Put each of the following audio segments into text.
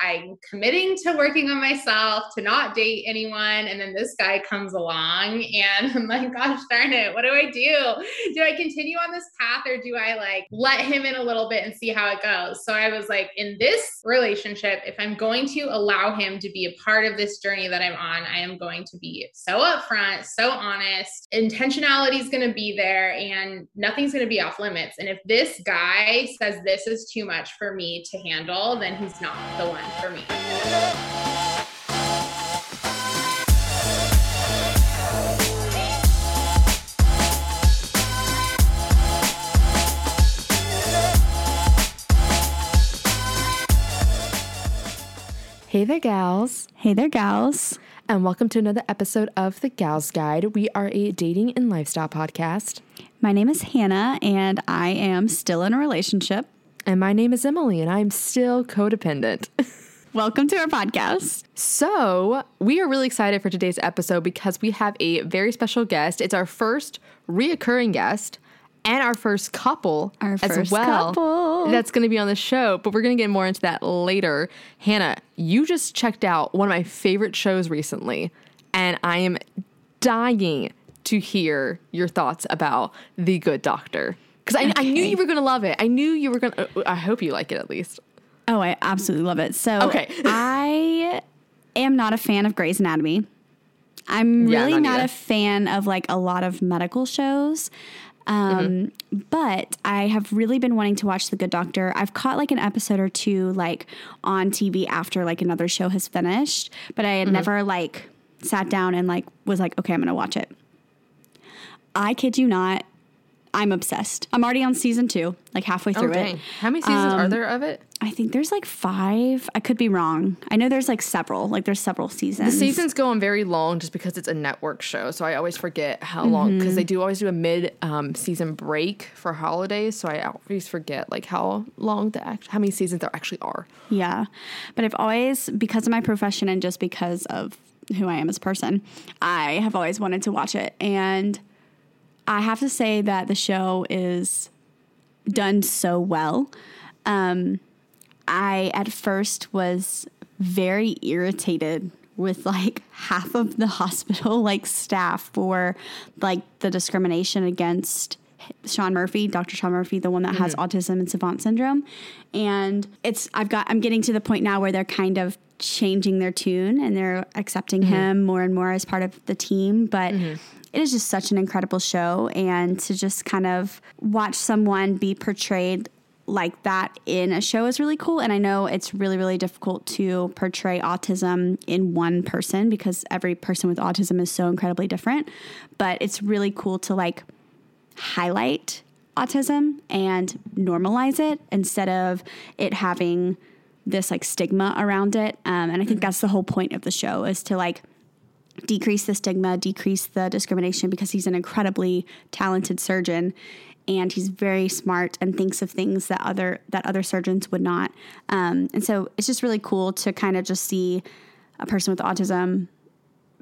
I'm committing to working on myself, to not date anyone. And then this guy comes along and I'm like, gosh darn it, what do I do? Do I continue on this path or do I like let him in a little bit and see how it goes? So I was like, in this relationship, if I'm going to allow him to be a part of this journey that I'm on, I am going to be so upfront, so honest. Intentionality is going to be there and nothing's going to be off limits. And if this guy says this is too much for me to handle, then he's not the one for me. Hey there, gals. Hey there, gals. And welcome to another episode of The Gals Guide. We are a dating and lifestyle podcast. My name is Hannah, and I am still in a relationship. And my name is Emily, and I'm still codependent. Welcome to our podcast. So, we are really excited for today's episode because we have a very special guest. It's our first reoccurring guest and our first couple Our as first well. couple. That's going to be on the show, but we're going to get more into that later. Hannah, you just checked out one of my favorite shows recently, and I am dying to hear your thoughts about The Good Doctor. Because I, I knew you were going to love it. I knew you were going to, I hope you like it at least. Oh, I absolutely love it. So, Okay. I am not a fan of Grey's Anatomy. I'm Yeah, really not not a fan of like a lot of medical shows. Um, but I have really been wanting to watch The Good Doctor. I've caught like an episode or two like on TV after like another show has finished, but I had never like sat down and like was like, okay, I'm gonna watch it. I kid you not, I'm obsessed. I'm already on season two, like halfway through it. How many seasons are Um, there of it? I think there's like five. I could be wrong. I know there's like several. Like there's several seasons. The seasons go on very long just because it's a network show. So I always forget how long because they do always do a mid um, season break for holidays. So I always forget like how long the act- how many seasons there actually are. Yeah. But I've always, because of my profession and just because of who I am as a person, I have always wanted to watch it. And I have to say that the show is done so well. Um, I at first was very irritated with like half of the hospital like staff for like the discrimination against Sean Murphy, Dr. Sean Murphy, the one that has mm-hmm. autism and savant syndrome. And it's I've got I'm getting to the point now where they're kind of changing their tune and they're accepting mm-hmm. him more and more as part of the team, but mm-hmm. it is just such an incredible show and to just kind of watch someone be portrayed like that in a show is really cool. And I know it's really, really difficult to portray autism in one person because every person with autism is so incredibly different. But it's really cool to like highlight autism and normalize it instead of it having this like stigma around it. Um, and I think that's the whole point of the show is to like decrease the stigma, decrease the discrimination because he's an incredibly talented surgeon and he's very smart and thinks of things that other that other surgeons would not. Um, and so it's just really cool to kind of just see a person with autism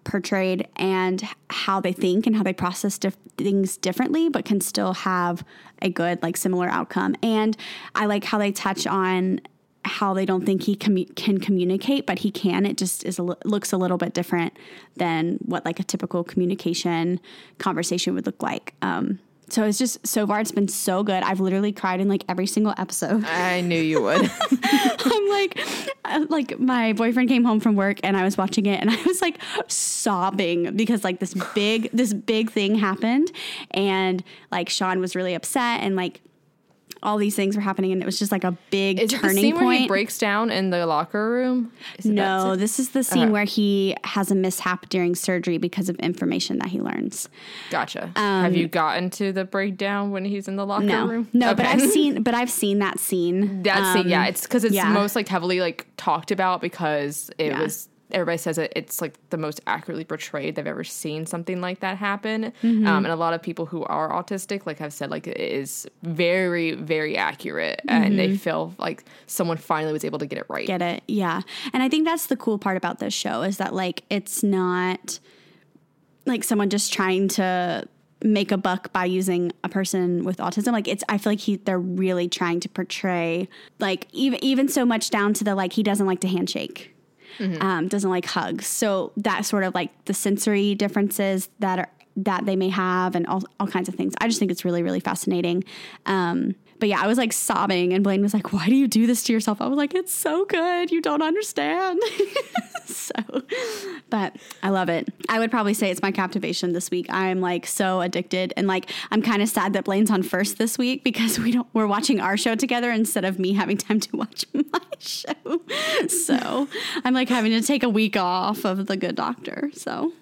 portrayed and how they think and how they process dif- things differently but can still have a good like similar outcome. And i like how they touch on how they don't think he commu- can communicate but he can. It just is a li- looks a little bit different than what like a typical communication conversation would look like. Um, so it's just so far it's been so good i've literally cried in like every single episode I knew you would. I'm like, uh, like my boyfriend came home from work and I was watching it and I was like sobbing because like this big, this big thing happened and like Sean was really upset and like all these things were happening and it was just like a big Is it the turning scene point. where he breaks down in the locker room? No, scene? this is the scene Okay. where he has a mishap during surgery because of information that he learns. Gotcha. Have you gotten to the breakdown when he's in the locker Um, No, room? no, but I've seen, but I've seen that scene. That's it. Yeah, it's because it's yeah. most like heavily like talked about because it Yeah. was everybody says it, it's like the most accurately portrayed they've ever seen something like that happen. Mm-hmm. Um, and a lot of people who are autistic, like I've said, like it is very, very accurate, and they feel like someone finally was able to get it right. Mm-hmm. get it yeah and i think that's the cool part about this show is that like it's not like someone just trying to make a buck by using a person with autism. Like it's, I feel like he they're really trying to portray like even even so much down to the like he doesn't like to handshake. Um, doesn't like hugs. So that sort of like the sensory differences that are that they may have and all, all kinds of things. I just think it's really, really fascinating. Um, but yeah, I was like sobbing, and Blaine was like, Why do you do this to yourself? I was like, It's so good. You don't understand. so, but I love it. I would probably say it's my captivation this week. I'm like so addicted, and like I'm kind of sad that Blaine's on first this week because we don't we're watching our show together instead of me having time to watch my show. So I'm like having to take a week off of The Good Doctor. So.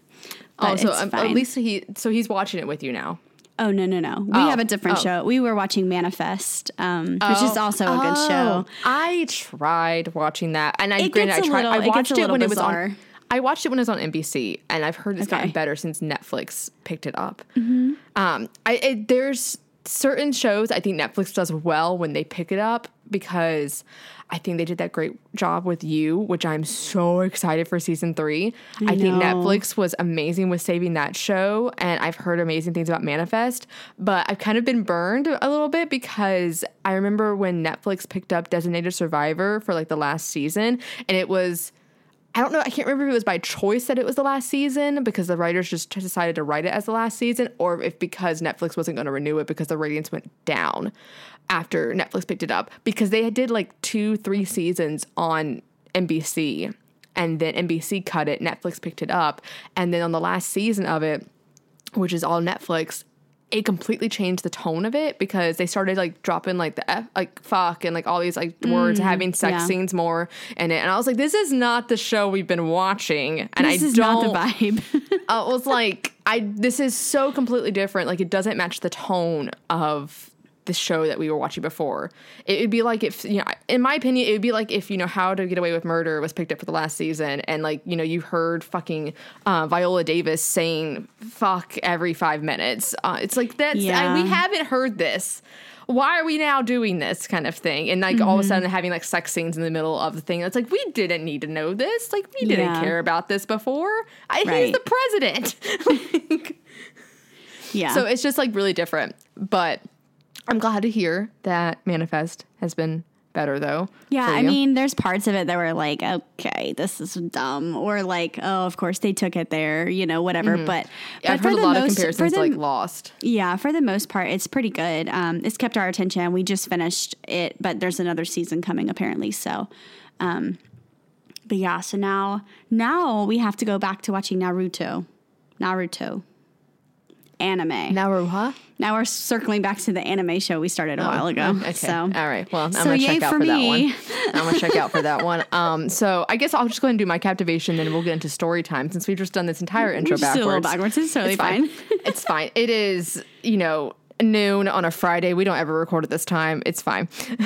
Oh, but so um, fine. at least he so he's watching it with you now. Oh no no no! We Oh, have a different oh. show. We were watching Manifest, um, which is also a good show. Oh, I tried watching that, and I It granted I tried. little- I it watched it little when it was on. I watched it when it was on NBC, and I've heard it's gotten better since Netflix picked it up. Mm-hmm. Um, I it, there's certain shows I think Netflix does well when they pick it up because I think they did that great job with you, which I'm so excited for season three. I, think. Netflix was amazing with saving that show, and I've heard amazing things about Manifest, but I've kind of been burned a little bit because I remember when Netflix picked up Designated Survivor for like the last season, and it was. I don't know. I can't remember if it was by choice that it was the last season because the writers just decided to write it as the last season, or if because Netflix wasn't going to renew it because the ratings went down after Netflix picked it up because they did like two, three seasons on NBC and then NBC cut it, Netflix picked it up, and then on the last season of it, which is all Netflix, it completely changed the tone of it because they started like dropping like the F, like fuck and like all these like words, mm, having sex yeah. scenes more in it, and I was like, this is not the show we've been watching, and This I is don't. not the vibe. I was like, I this is so completely different. Like it doesn't match the tone of the show that we were watching before. It would be like if you know, in my opinion, it would be like if you know How to Get Away with Murder was picked up for the last season, and like you know you heard fucking uh, Viola Davis saying "fuck" every five minutes. Uh, it's like that's I, we haven't heard this. Why are we now doing this kind of thing? And like all of a Mm-hmm. sudden having like sex scenes in the middle of the thing. It's like we didn't need to know this. Like we didn't Yeah. care about this before. I, He's Right. the president. Like, yeah. so it's just like really different. But I'm glad to hear that Manifest has been better though. yeah, I mean, there's parts of it that were like, okay, this is dumb, or like, oh, of course they took it there, you know, whatever. But, but Mm-hmm. I've for heard a the lot of most- comparisons for to the, like Lost. Yeah, for the most part, it's pretty good. Um, it's kept our attention. We just finished it, but there's another season coming apparently. So, um, but yeah, so now now we have to go back to watching Naruto, Naruto, anime. Now, Naruha. we're circling back to the anime show we started a while ago. Okay. So All right. Well, I'm so gonna check out for for, that me. one. I'm gonna check out for that one. Um. So I guess I'll just go ahead and do my captivation, then we'll get into story time since we've just done this entire intro backwards. do a little backwards. It's totally It's fine. fine. it's fine. It is, you know, noon on a Friday. We don't ever record at this time. It's fine.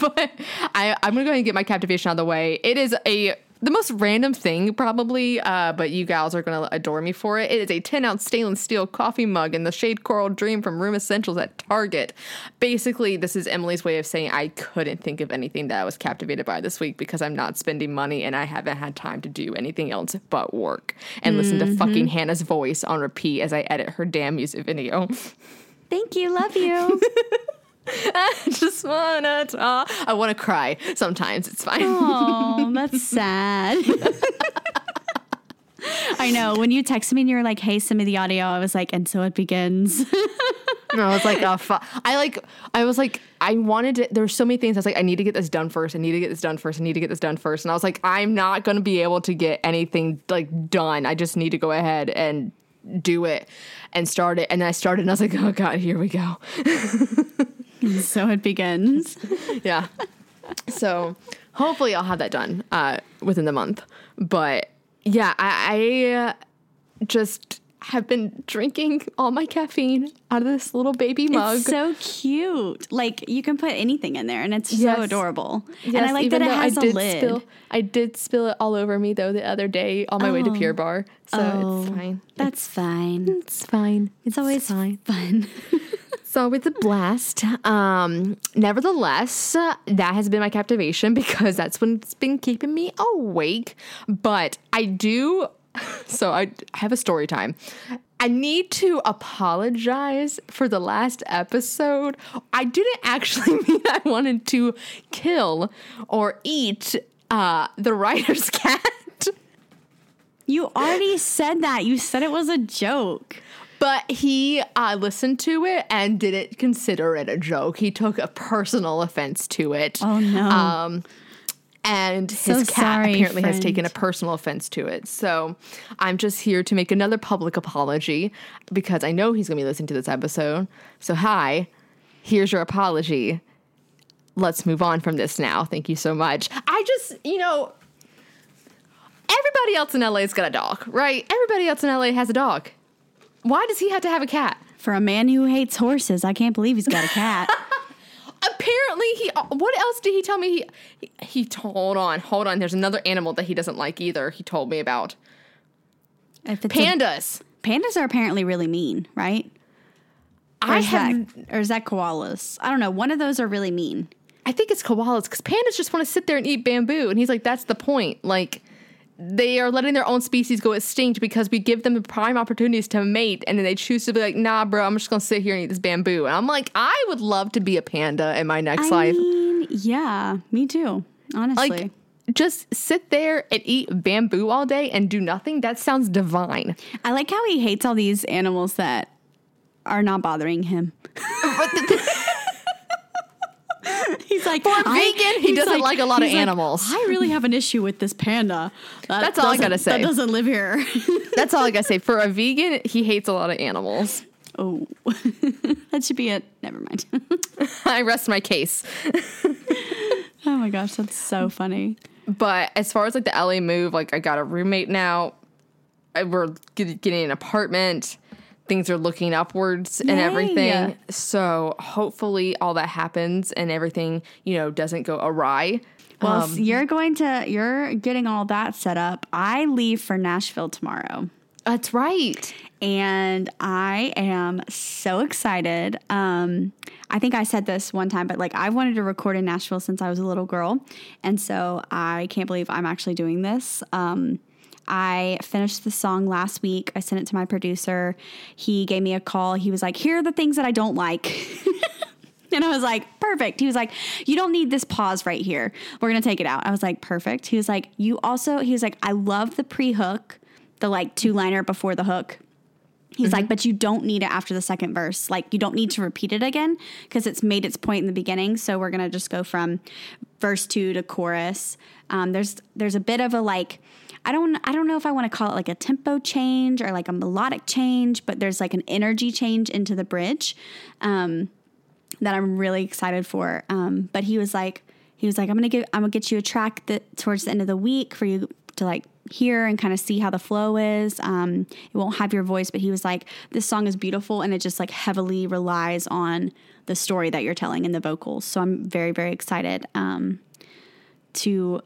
but I, I'm gonna go ahead and get my captivation out of the way. It is a the most random thing probably, uh, but you gals are gonna adore me for it. It is a 10 ounce stainless steel coffee mug in the shade Coral Dream from Room Essentials at Target. Basically, this is Emily's way of saying I couldn't think of anything that I was captivated by this week because I'm not spending money and I haven't had time to do anything else but work and listen to fucking Hannah's voice on repeat as I edit her damn music video. Thank you. Love you. I just wanna talk. I wanna cry sometimes. It's fine. Oh, that's sad. I know. When you texted me and you were like, hey, send me the audio, I was like, and so it begins. And I was like, oh, fuck. I like, I was like, I wanted to, there were so many things. I was like, I need to get this done first. I need to get this done first. I need to get this done first. And I was like, I'm not going to be able to get anything like done. I just need to go ahead and do it and start it. And then I started and I was like, oh God, here we go. so it begins. yeah. So hopefully I'll have that done uh, within the month. But yeah, I, I just have been drinking all my caffeine out of this little baby mug. It's so cute. Like you can put anything in there and it's Yes. so adorable. and I like that it has I a did lid. Spill, I did spill it all over me though the other day on my way to Oh. Pure Barre. So Oh, it's fine. That's fine. It's fine. It's always fine. fun. So with a blast. Um, nevertheless, that has been my captivation because that's what's been keeping me awake. But I do so I have a story time. I need to apologize for the last episode. I didn't actually mean I wanted to kill or eat uh, the writer's cat. You already said that. You said it was a joke. But he uh, listened to it and didn't consider it a joke. He took a personal offense to it. Oh, no. Um, and his So cat sorry, apparently has taken a personal offense to it. So I'm just here to make another public apology because I know he's going to be listening to this episode. So, hi, here's your apology. Let's move on from this now. Thank you so much. I just, you know, everybody else in LA's got a dog, right? Everybody else in LA has a dog. Why does he have to have a cat? For a man who hates horses, I can't believe he's got a cat. Apparently, he. What else did he tell me? He, he, he told on. Hold on. There's another animal that he doesn't like either. He told me about it's a- pandas. pandas are apparently really mean, right? Or I is, that, have. or is that koalas? I don't know. One of those are really mean. I think it's koalas because pandas just want to sit there and eat bamboo, and he's like, "That's the point." Like, they are letting their own species go extinct because we give them the prime opportunities to mate, and then they choose to be like, "Nah, bro, I'm just gonna sit here and eat this bamboo." And I'm like, I would love to be a panda in my next I life. mean, yeah, me too. Honestly, like just sit there and eat bamboo all day and do nothing that sounds divine I like how he hates all these animals that are not bothering him. he's like For a vegan, he doesn't like a lot of he's like, animals. I really have an issue with this panda. That That's all I gotta say. That doesn't live here. that's all i gotta say for a vegan he hates a lot of animals oh, that should be it. Never mind. i rest my case oh my gosh, that's so funny. but as far as like the la move like i got a roommate now I- we're getting an apartment things are looking upwards and everything so hopefully all that happens and everything you know doesn't go awry Well, Um, s- you're going to you're getting all that set up. I leave for Nashville tomorrow. that's right and I am so excited. Um, I think I said this one time, but like I've wanted to record in Nashville since I was a little girl, and so I can't believe I'm actually doing this. Um, I finished the song last week. I sent it to my producer. He gave me a call. He was like, "Here are the things that I don't like." And I was like, perfect. He was like, you don't need this pause right here. We're going to take it out. I was like, perfect. He was like, you also, he was like, I love the pre hook, the like two liner before the hook. He's like, but you don't need it after the second verse. Like, you don't need to repeat it again because it's made its point in the beginning. So we're gonna just go from verse two to chorus. Um, there's there's a bit of a like, I don't I don't know if I want to call it like a tempo change or like a melodic change, but there's like an energy change into the bridge. Um, that I'm really excited for. Um, but he was like, he was like, I'm gonna give, I'm gonna get you a track that towards the end of the week for you to like hear and kind of see how the flow is. Um, it won't have your voice, but he was like, this song is beautiful and it just like heavily relies on the story that you're telling in the vocals. So I'm very, very excited um, to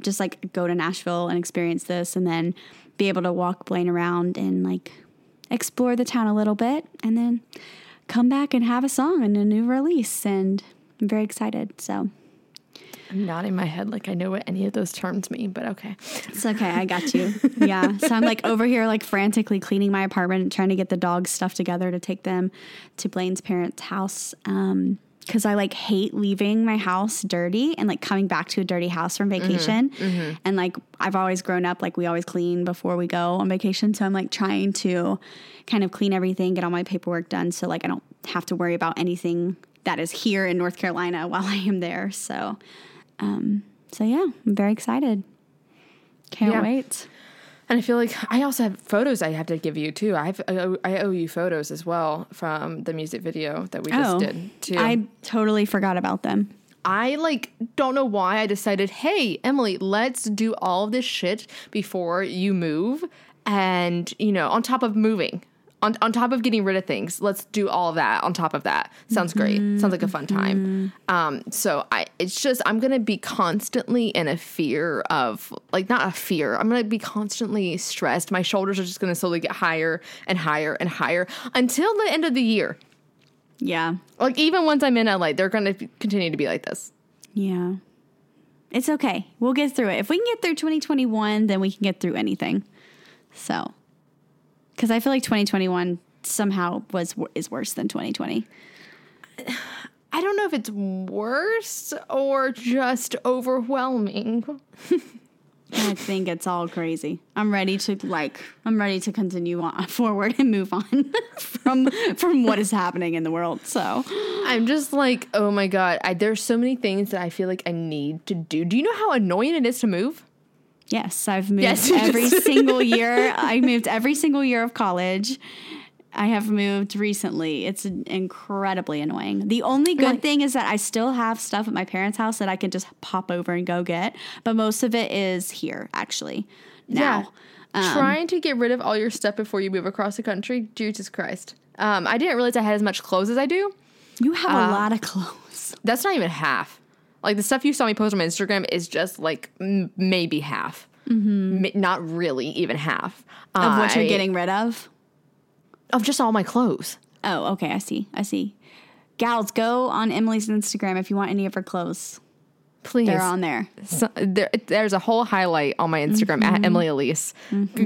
just like go to Nashville and experience this and then be able to walk Blaine around and like explore the town a little bit and then come back and have a song and a new release. And I'm very excited. So i'm nodding my head like i know what any of those terms mean but okay it's okay. I got you. Yeah. So I'm like over here, like frantically cleaning my apartment, trying to get the dogs stuff together to take them to Blaine's parents' house. Um, because I like hate leaving my house dirty and like coming back to a dirty house from vacation. And like I've always grown up like we always clean before we go on vacation. So I'm like trying to kind of clean everything, get all my paperwork done so like I don't have to worry about anything that is here in North Carolina while I am there. So um so yeah, I'm very excited. Can't Yeah. wait. And I feel like I also have photos I have to give you too. I have I owe, you photos as well from the music video that we just oh, did too. Oh, I totally forgot about them. I like don't know why I decided, hey, Emily, let's do all of this shit before you move. And, you know, on top of moving, on, on top of getting rid of things, let's do all of that on top of that. Sounds great. Sounds like a fun time. Um, so I it's just I'm gonna be constantly in a fear of like not a fear. I'm gonna be constantly stressed. My shoulders are just gonna slowly get higher and higher and higher until the end of the year. Yeah. Like even once I'm in LA, they're gonna continue to be like this. Yeah. It's okay. We'll get through it. If we can get through 2021, then we can get through anything. So, because I feel like 2021 somehow was is worse than 2020. I don't know if it's worse or just overwhelming. I think it's all crazy. I'm ready to like I'm ready to continue on forward and move on from from what is happening in the world. So I'm just like, oh my god, I, there's so many things that I feel like I need to do. Do you know how annoying it is to move? Yes, I've moved Yes, every single year. I moved every single year of college. I have moved recently. It's incredibly annoying. The only good Like- thing is that I still have stuff at my parents' house that I can just pop over and go get, but most of it is here actually. Now. Um, Trying to get rid of all your stuff before you move across the country. Jesus Christ. Um, I didn't realize I had as much clothes as I do. You have Uh, a lot of clothes. That's not even half. Like the stuff you saw me post on my Instagram is just like m- maybe half. M- not really even half Mm-hmm. Of what you're I- getting rid of. of just all my clothes. Oh, okay. I see. I see. Gals, go on Emily's Instagram if you want any of her clothes. Please, They're on there. So, there, there's a whole highlight on my Instagram at Emily Aleece.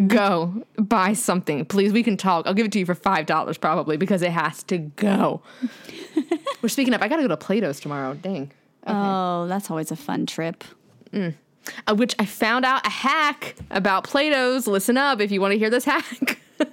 Go buy something, please. We can talk. I'll give it to you for five dollars probably because it has to go. We're speaking of. I gotta go to Plato's tomorrow. Dang. Oh, that's always a fun trip. Uh, which I found out a hack about Plato's. Listen up if you want to hear this hack.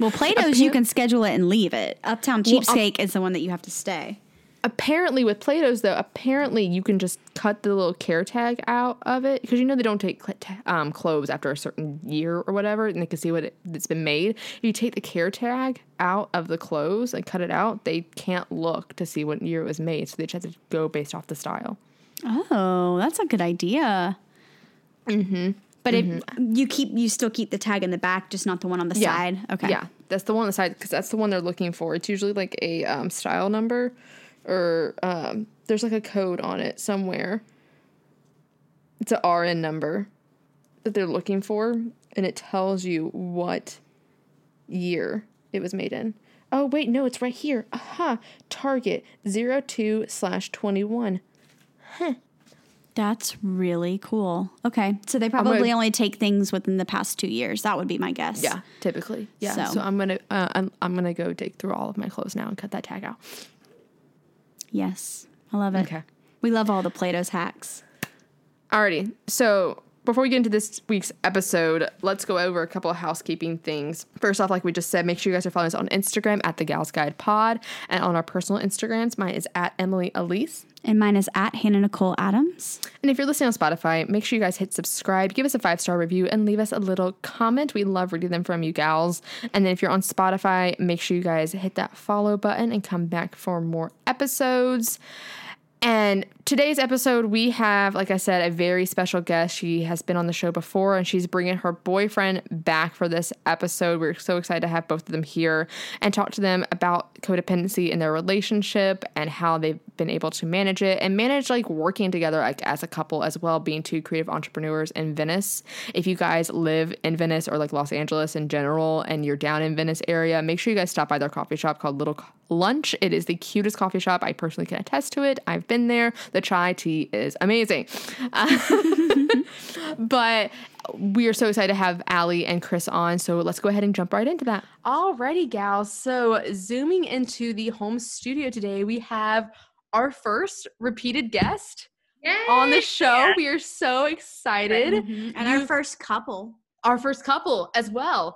Well, Plato's, you can schedule it and leave it. Uptown Well, up- Cheapskate is the one that you have to stay. Apparently with Plato's though, apparently you can just cut the little care tag out of it because you know they don't take um, clothes after a certain year or whatever, and they can see what it, it's been made. If you take the care tag out of the clothes and cut it out, they can't look to see what year it was made, so they just have to go based off the style. Oh, that's a good idea. Mm-hmm. But if you keep, you still keep the tag in the back, just not the one on the side. Okay. Yeah, that's the one on the side because that's the one they're looking for. It's usually like a um, style number, or um, there's like a code on it somewhere. It's a RN number that they're looking for, and it tells you what year it was made in. Oh wait, no, it's right here. Aha, Target 02 slash 21. Huh. That's really cool. Okay. So they probably only take things within the past two years. That would be my guess. Yeah, typically. Yeah. So, So- I'm gonna uh, I'm I'm gonna go dig through all of my clothes now and cut that tag out. Yes. I love it. Okay. We love all the Plato's hacks. Alrighty. So before we get into this week's episode, let's go over a couple of housekeeping things. First off, like we just said, make sure you guys are following us on Instagram at the Gals Guide Pod and on our personal Instagrams. Mine is at Emily Aleece. And mine is at Hannah Nicole Adams. And if you're listening on Spotify, make sure you guys hit subscribe, give us a five star review, and leave us a little comment. We love reading them from you gals. And then if you're on Spotify, make sure you guys hit that follow button and come back for more episodes. And today's episode, we have, like I said, a very special guest. She has been on the show before and she's bringing her boyfriend back for this episode. We're so excited to have both of them here and talk to them about codependency in their relationship and how they've been able to manage it and manage like working together like as a couple as well, being two creative entrepreneurs in Venice. If you guys live in Venice or like Los Angeles in general and you're down in Venice area, make sure you guys stop by their coffee shop called Little Lunch. It is the cutest coffee shop. I personally can attest to it. I've been there. The chai tea is amazing. Uh, but we are so excited to have Ali and Chris on. So let's go ahead and jump right into that. Alrighty, gals. So zooming into the home studio today, we have our first repeated guest on the show. We are so excited. And You- our first couple. Our first couple as well.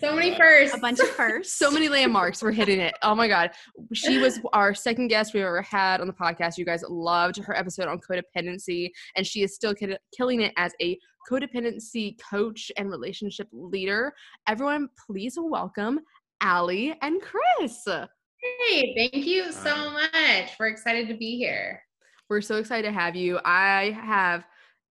So many firsts. A bunch of firsts. So many landmarks. We're hitting it. Oh my God. She was our second guest we've ever had on the podcast. You guys loved her episode on codependency, and she is still ki- killing it as a codependency coach and relationship leader. Everyone, please welcome Ali and Chris. Hey, thank you so much. We're excited to be here. We're so excited to have you. I have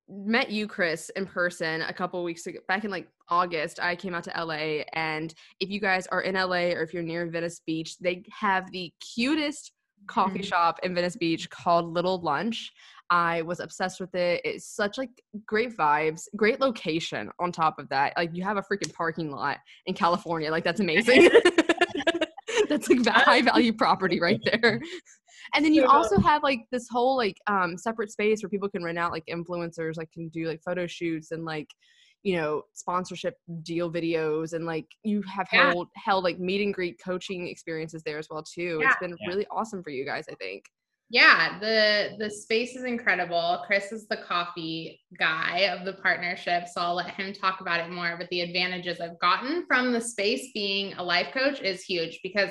met you, Chris, in person a couple weeks ago, back in like August. I came out to LA, and if you guys are in LA or if you're near Venice Beach, they have the cutest coffee Mhm. shop in Venice Beach called Little Lunch. I was obsessed with it. It's such like great vibes, great location on top of that. Like you have a freaking parking lot in California. Like that's amazing. that's like va- high value property right there. And then you Yeah. also have like this whole like um separate space where people can rent out like influencers like can do like photo shoots and like you know, sponsorship deal videos and like you have Yeah. held held like meet and greet coaching experiences there as well too. Yeah. It's been Yeah. really awesome for you guys, I think. Yeah, the the space is incredible. Chris is the coffee guy of the partnership, so I'll let him talk about it more. But the advantages I've gotten from the space being a life coach is huge because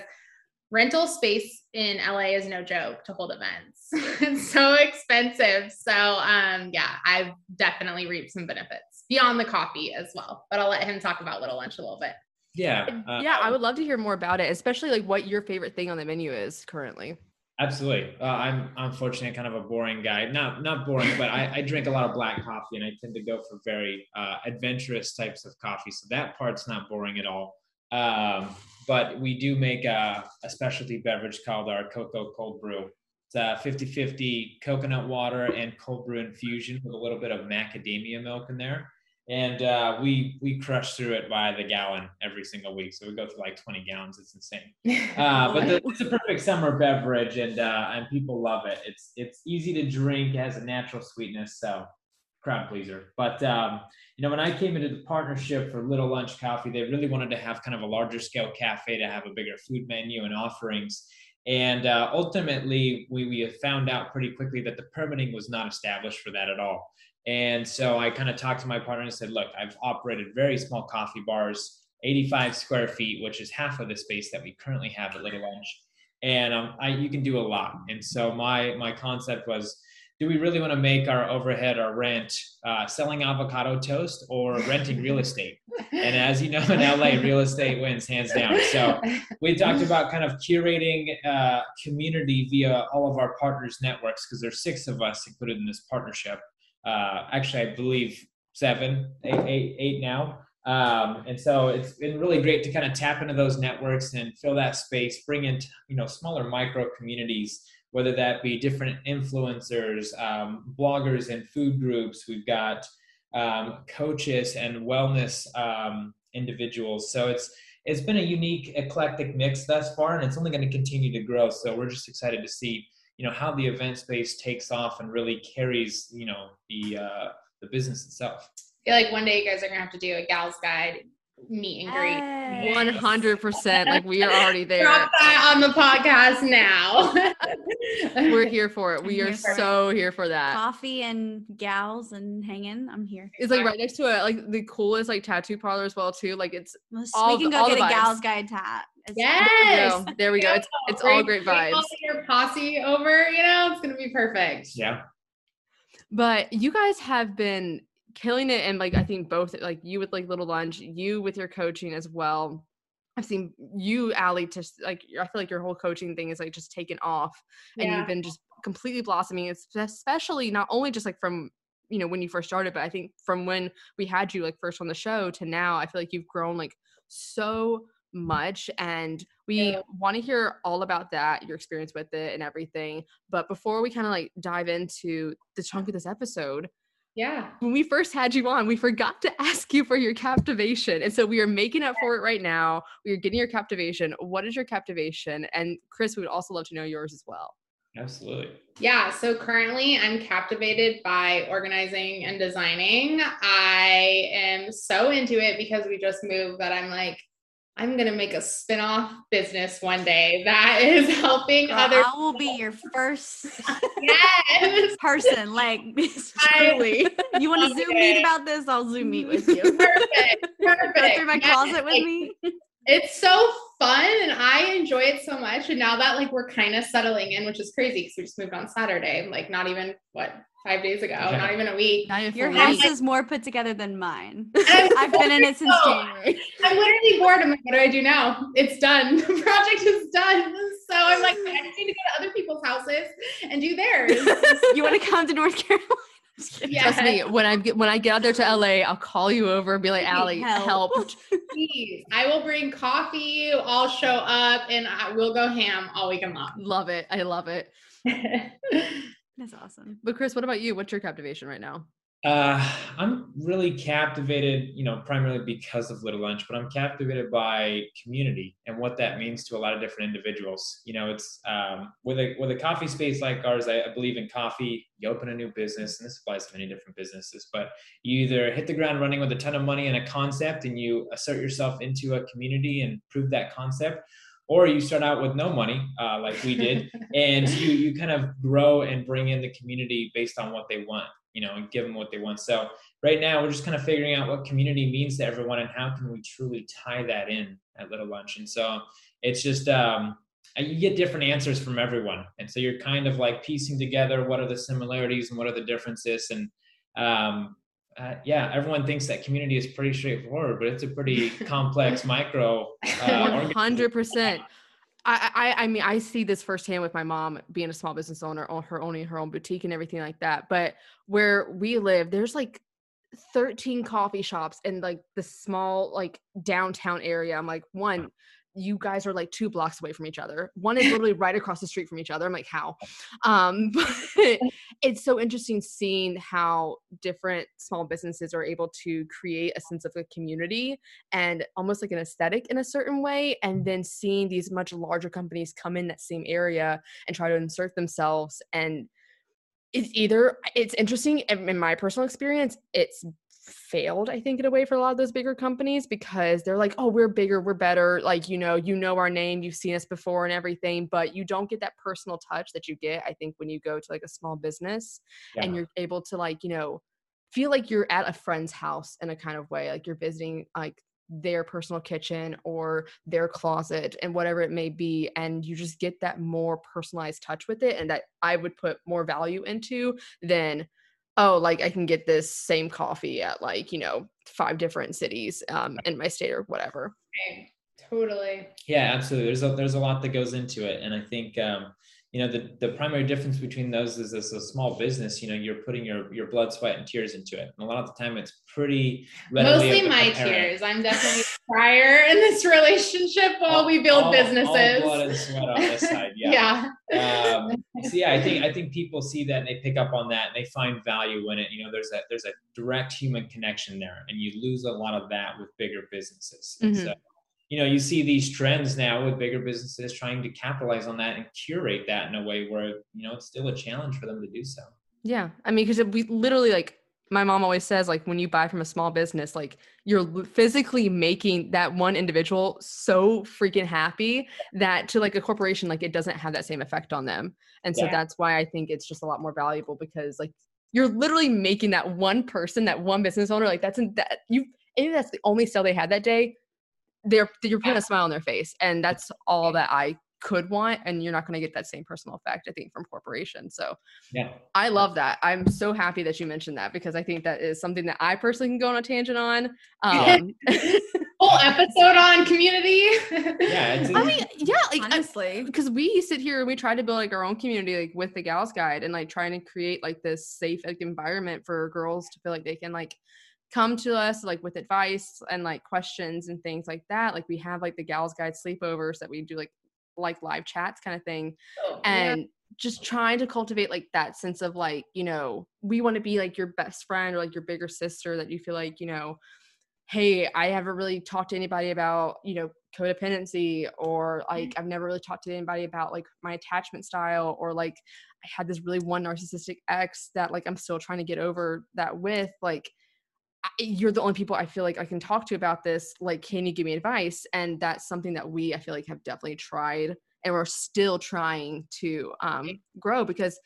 rental space in LA is no joke to hold events. it's so expensive. So um yeah, I've definitely reaped some benefits beyond the coffee as well. But I'll let him talk about Little Lunch a little bit. Yeah. uh, yeah, I would love to hear more about it, especially like what your favorite thing on the menu is currently. Absolutely. Uh, I'm unfortunately kind of a boring guy. Not not boring, but I, I drink a lot of black coffee, and I tend to go for very uh, adventurous types of coffee. So that part's not boring at all. Um, but we do make a, a specialty beverage called our Cocoa Cold Brew. It's a 50-50 coconut water and cold brew infusion with a little bit of macadamia milk in there. And uh, we we crush through it by the gallon every single week. So we go through like 20 gallons. It's insane. Uh, but the, it's a perfect summer beverage, and uh, and people love it. It's it's easy to drink, it has a natural sweetness, so crowd pleaser. But um, you know, when I came into the partnership for Little Lunch Coffee, they really wanted to have kind of a larger scale cafe to have a bigger food menu and offerings. And uh, ultimately, we we have found out pretty quickly that the permitting was not established for that at all. And so I kind of talked to my partner and said, look, I've operated very small coffee bars 85 square feet, which is half of the space that we currently have at Little Lunch. And um, I, you can do a lot. And so my my concept was, do we really want to make our overhead, our rent, uh, selling avocado toast or renting real estate? And as you know, in LA, real estate wins hands down. So we talked about kind of curating uh, community via all of our partners' networks because there's six of us included in this partnership. Uh, actually, I believe seven, eight, eight, eight now. Um, and so it's been really great to kind of tap into those networks and fill that space, bring in you know smaller micro communities, whether that be different influencers, um, bloggers, and food groups. We've got um, coaches and wellness um, individuals. So it's it's been a unique, eclectic mix thus far, and it's only going to continue to grow. So we're just excited to see you know how the event space takes off and really carries you know the uh, the business itself. I feel like one day you guys are gonna have to do a gals guide meet and greet. One hundred percent. Like we are already there. Drop that on the podcast now. We're here for it. We I'm are here for it. so here for that. Coffee and gals and hanging. I'm here. It's like right next to it, like the coolest like tattoo parlor as well too. Like it's Let's- All we can the- go all get a vibes. gals guide tat. It's- Yes. no, there we go. It's it's all great vibes. all Your posse over, you know, it's gonna be perfect. Yeah. But you guys have been killing it, and like I think both like you with like Little Lunch, you with your coaching as well. I've seen you, Ali, just like I feel like your whole coaching thing is like just taken off, and you've been just completely blossoming. It's especially not only just like from you know when you first started, but I think from when we had you like first on the show to now, I feel like you've grown like so much and we Yeah. want to hear all about that your experience with it and everything but before we kind of like dive into the chunk of this episode Yeah. when we first had you on, we forgot to ask you for your captivation. And so we are making up for it right now. We are getting your captivation. What is your captivation? And Chris, we would also love to know yours as well. Absolutely. Yeah, so currently I'm captivated by organizing and designing. I am so into it because we just moved that I'm like, I'm gonna make a spin-off business one day that is helping Girl, other I will be your first yes. person. Like, truly. You want to Zoom meet about this? I'll Zoom meet with you. Perfect. Perfect. Go through my Yes, closet with me. It's so fun and I enjoy it so much. And now that like we're kind of settling in, which is crazy because we just moved on Saturday, like not even what five days ago, Yeah. not even a week. Your house is more put together than mine. I'm I've been in it since January. I'm literally bored. I'm like, what do I do now? It's done. The project is done. So I'm like, I just need to go to other people's houses and do theirs. You want to come to North Carolina? Just. Trust me, when I get when I get out there to LA, I'll call you over and be like, Please Ali, help. help. Please. I will bring coffee. I'll show up and I will go ham all weekend long. love it. I love it. That's awesome. But Chris, what about you? What's your captivation right now? Uh, I'm really captivated, you know, primarily because of Little Lunch, but I'm captivated by community and what that means to a lot of different individuals. You know, it's um, with a with a coffee space like ours. I, I believe in coffee. You open a new business, and this applies to many different businesses. But you either hit the ground running with a ton of money and a concept, and you assert yourself into a community and prove that concept, or you start out with no money uh, like we did and you you kind of grow and bring in the community based on what they want you know, and give them what they want. So right now we're just kind of figuring out what community means to everyone and how can we truly tie that in at Little Lunch. And so it's just um, you get different answers from everyone, and so you're kind of like piecing together what are the similarities and what are the differences. And um, uh, yeah, everyone thinks that community is pretty straightforward, but it's a pretty complex micro. Uh, One hundred percent. I, I I mean I see this firsthand with my mom being a small business owner, her owning her own boutique and everything like that. But where we live, there's like 13 coffee shops in like the small like downtown area. I'm like, one, you guys are like two blocks away from each other. One is literally right across the street from each other. I'm like, how? Um, but it's so interesting seeing how different small businesses are able to create a sense of a community and almost like an aesthetic in a certain way. And then seeing these much larger companies come in that same area and try to insert themselves and it's either it's interesting in my personal experience it's failed i think in a way for a lot of those bigger companies because they're like oh we're bigger we're better like you know you know our name you've seen us before and everything but you don't get that personal touch that you get i think when you go to like a small business yeah. and you're able to like you know feel like you're at a friend's house in a kind of way like you're visiting like their personal kitchen or their closet and whatever it may be and you just get that more personalized touch with it and that I would put more value into than oh, like I can get this same coffee at like, you know, five different cities um, in my state or whatever. Okay. Totally. Yeah, absolutely. There's a, there's a lot that goes into it. And I think, um, you know, the, the primary difference between those is as a small business, you know, you're putting your, your blood, sweat and tears into it. And a lot of the time it's pretty mostly my tears. I'm definitely prior in this relationship while all, we build all, businesses. All blood and sweat on this side. Yeah. yeah. Um, so yeah, I think, I think people see that and they pick up on that and they find value in it. You know, there's a, there's a direct human connection there and you lose a lot of that with bigger businesses. Mm-hmm. So you know you see these trends now with bigger businesses trying to capitalize on that and curate that in a way where you know it's still a challenge for them to do so. Yeah. I mean because we literally like my mom always says like when you buy from a small business like you're physically making that one individual so freaking happy that to like a corporation like it doesn't have that same effect on them. And so yeah. that's why i think it's just a lot more valuable because like you're literally making that one person that one business owner like that's in that you and that's the only sale they had that day they're you're putting a smile on their face and that's all that i could want and you're not going to get that same personal effect i think from corporations so yeah. I love that. I'm so happy that you mentioned that because i think that is something that i personally can go on a tangent on um whole episode on community. Yeah i mean yeah like honestly. because we sit here and we try to build like our own community like with the gals guide and like trying to create like this safe like environment for girls to feel like they can like come to us like with advice and like questions and things like that like we have like the gals guide sleepovers that we do like like live chats kind of thing oh, and yeah. just trying to cultivate like that sense of like you know we want to be like your best friend or like your bigger sister that you feel like you know hey i haven't really talked to anybody about you know codependency or like mm-hmm. i've never really talked to anybody about like my attachment style or like i had this really one narcissistic ex that like i'm still trying to get over that with like you're the only people I feel like I can talk to about this. Like, can you give me advice? And that's something that we, I feel like, have definitely tried and we're still trying to um, grow because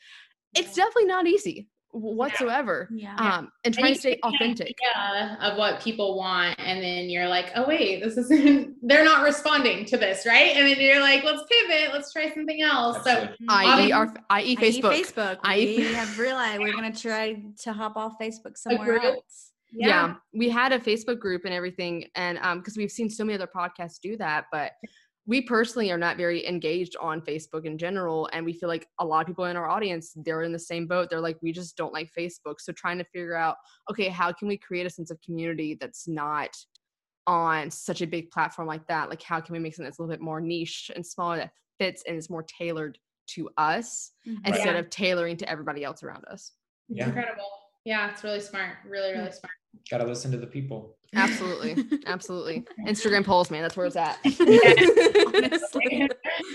it's definitely not easy whatsoever. Yeah. Um, and trying to stay authentic. Yeah, of what people want. And then you're like, oh, wait, this isn't, they're not responding to this, right? And then you're like, let's pivot, let's try something else. Absolutely. So, i.e., our, i.e., Facebook. I.e., Facebook. We have realized we're going to try to hop off Facebook somewhere else yeah. yeah. we had a facebook group and everything and um because we've seen so many other podcasts do that but we personally are not very engaged on facebook in general and we feel like a lot of people in our audience they're in the same boat they're like we just don't like facebook so trying to figure out okay how can we create a sense of community that's not on such a big platform like that like how can we make something that's a little bit more niche and smaller that fits and is more tailored to us mm-hmm. instead yeah. of tailoring to everybody else around us yeah. incredible Yeah, it's really smart. Really, really smart. Got to listen to the people. Absolutely. Absolutely. Instagram polls, man. That's where it's at. Honestly.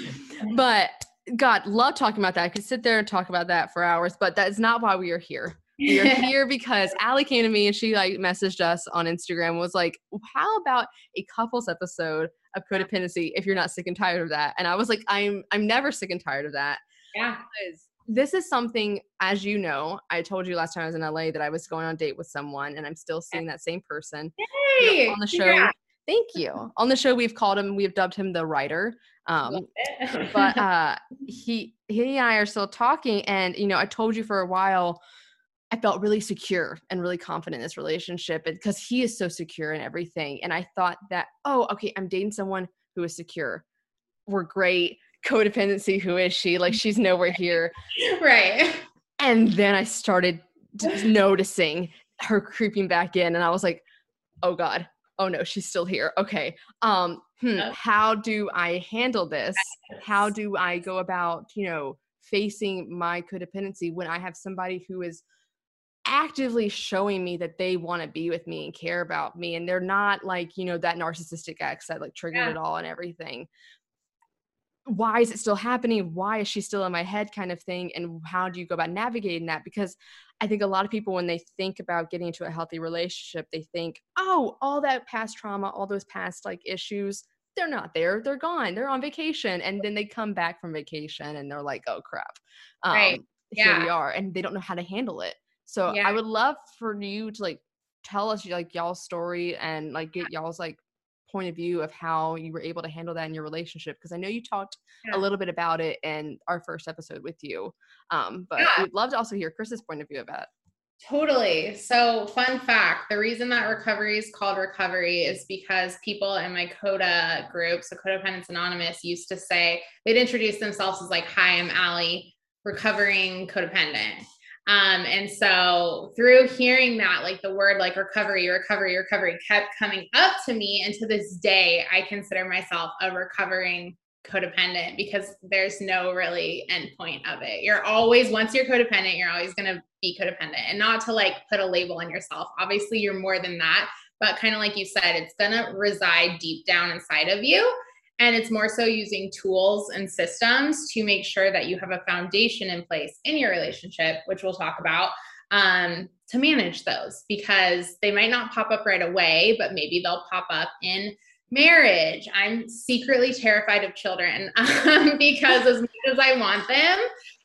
but God, love talking about that. I could sit there and talk about that for hours, but that is not why we are here. We are here because Ali came to me and she like messaged us on Instagram and was like, How about a couples episode of codependency if you're not sick and tired of that? And I was like, I'm I'm never sick and tired of that. yeah. Because this is something, as you know, I told you last time I was in LA that I was going on a date with someone and I'm still seeing that same person you know, on the show. congrats. Thank you. On the show, we've called him, we've dubbed him the writer. Um, but uh he he and I are still talking and you know I told you for a while I felt really secure and really confident in this relationship because he is so secure in everything and I thought that oh okay I'm dating someone who is secure we're great codependency who is she? Like she's nowhere here. Right. and then I started just noticing her creeping back in and I was like oh god. Oh no she's still here. Okay um hmm, how do I handle this? How do I go about, you know, facing my codependency when I have somebody who is actively showing me that they want to be with me and care about me and they're not like, you know, that narcissistic ex that like triggered Yeah. it all and everything. Why is it still happening? Why is she still in my head kind of thing and how do you go about navigating that because I think a lot of people when they think about getting into a healthy relationship, they think, "Oh, all that past trauma, all those past like issues, they're not there. They're gone. They're on vacation. And then they come back from vacation and they're like, oh crap. Um, Right. Here we are. And they don't know how to handle it. So Yeah. I would love for you to like tell us like y'all's story and like get y'all's like point of view of how you were able to handle that in your relationship. Because I know you talked Yeah. a little bit about it in our first episode with you. Um, but Yeah. we'd love to also hear Chris's point of view about it. Totally. So, fun fact the reason that recovery is called recovery is because people in my CODA group, so Codependence Anonymous, used to say they'd introduce themselves as like, Hi, I'm Ali, recovering codependent. Um, and so through hearing that, like the word like recovery, recovery, recovery kept coming up to me. And to this day, I consider myself a recovering codependent because there's no really end point of it. You're always, once you're codependent, you're always going to be codependent and not to like put a label on yourself. Obviously, you're more than that. But kind of like you said, it's going to reside deep down inside of you. And it's more so using tools and systems to make sure that you have a foundation in place in your relationship, which we'll talk about, um, to manage those because they might not pop up right away, but maybe they'll pop up in marriage. I'm secretly terrified of children um, because as much as I want them,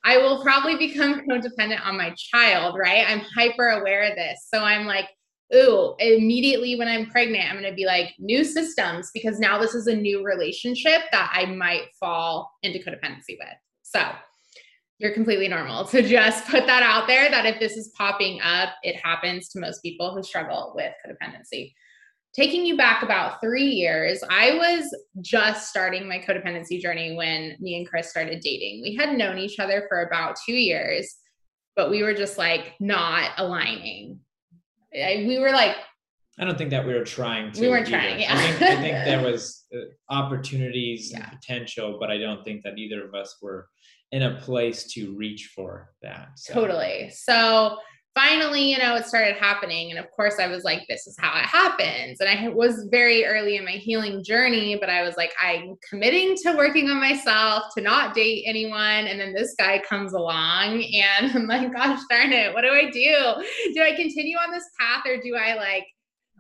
I will probably become codependent on my child, right? I'm hyper aware of this. So I'm like, ooh, immediately when I'm pregnant, I'm going to be like, new systems because now this is a new relationship that I might fall into codependency with. So you're completely normal to just put that out there that if this is popping up, it happens to most people who struggle with codependency. Taking you back about three years, I was just starting my codependency journey when me and Chris started dating. We had known each other for about two years, but we were just like not aligning. I- We were like, I don't think that we were trying to. We weren't either. trying, yeah. I think, I think there was uh, opportunities Yeah. and potential, but I don't think that either of us were in a place to reach for that. So, Totally. So finally, you know, it started happening. And of course, I was like, this is how it happens. And I was very early in my healing journey, but I was like, I'm committing to working on myself, to not date anyone. And then this guy comes along, and I'm like, gosh darn it, what do I do? Do I continue on this path or do I like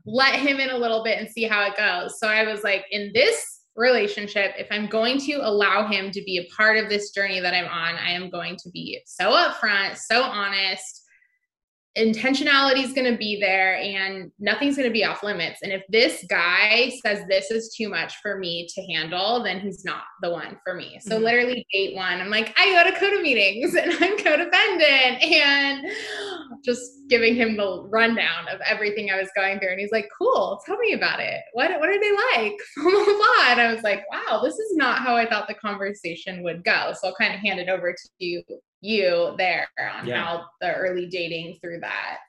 let him in a little bit and see how it goes? So I was like, in this relationship, if I'm going to allow him to be a part of this journey that I'm on, I am going to be so upfront, so honest. Intentionality is going to be there and nothing's going to be off limits. And if this guy says this is too much for me to handle, then he's not the one for me. So, Mhm. literally, date one, I'm like, I go to CODA meetings and I'm codependent and just giving him the rundown of everything I was going through. And he's like, cool, tell me about it. What, what are they like? Blah, blah, blah. And I was like, wow, this is not how I thought the conversation would go. So I'll kind of hand it over to you, you there on Yeah. how the early dating through that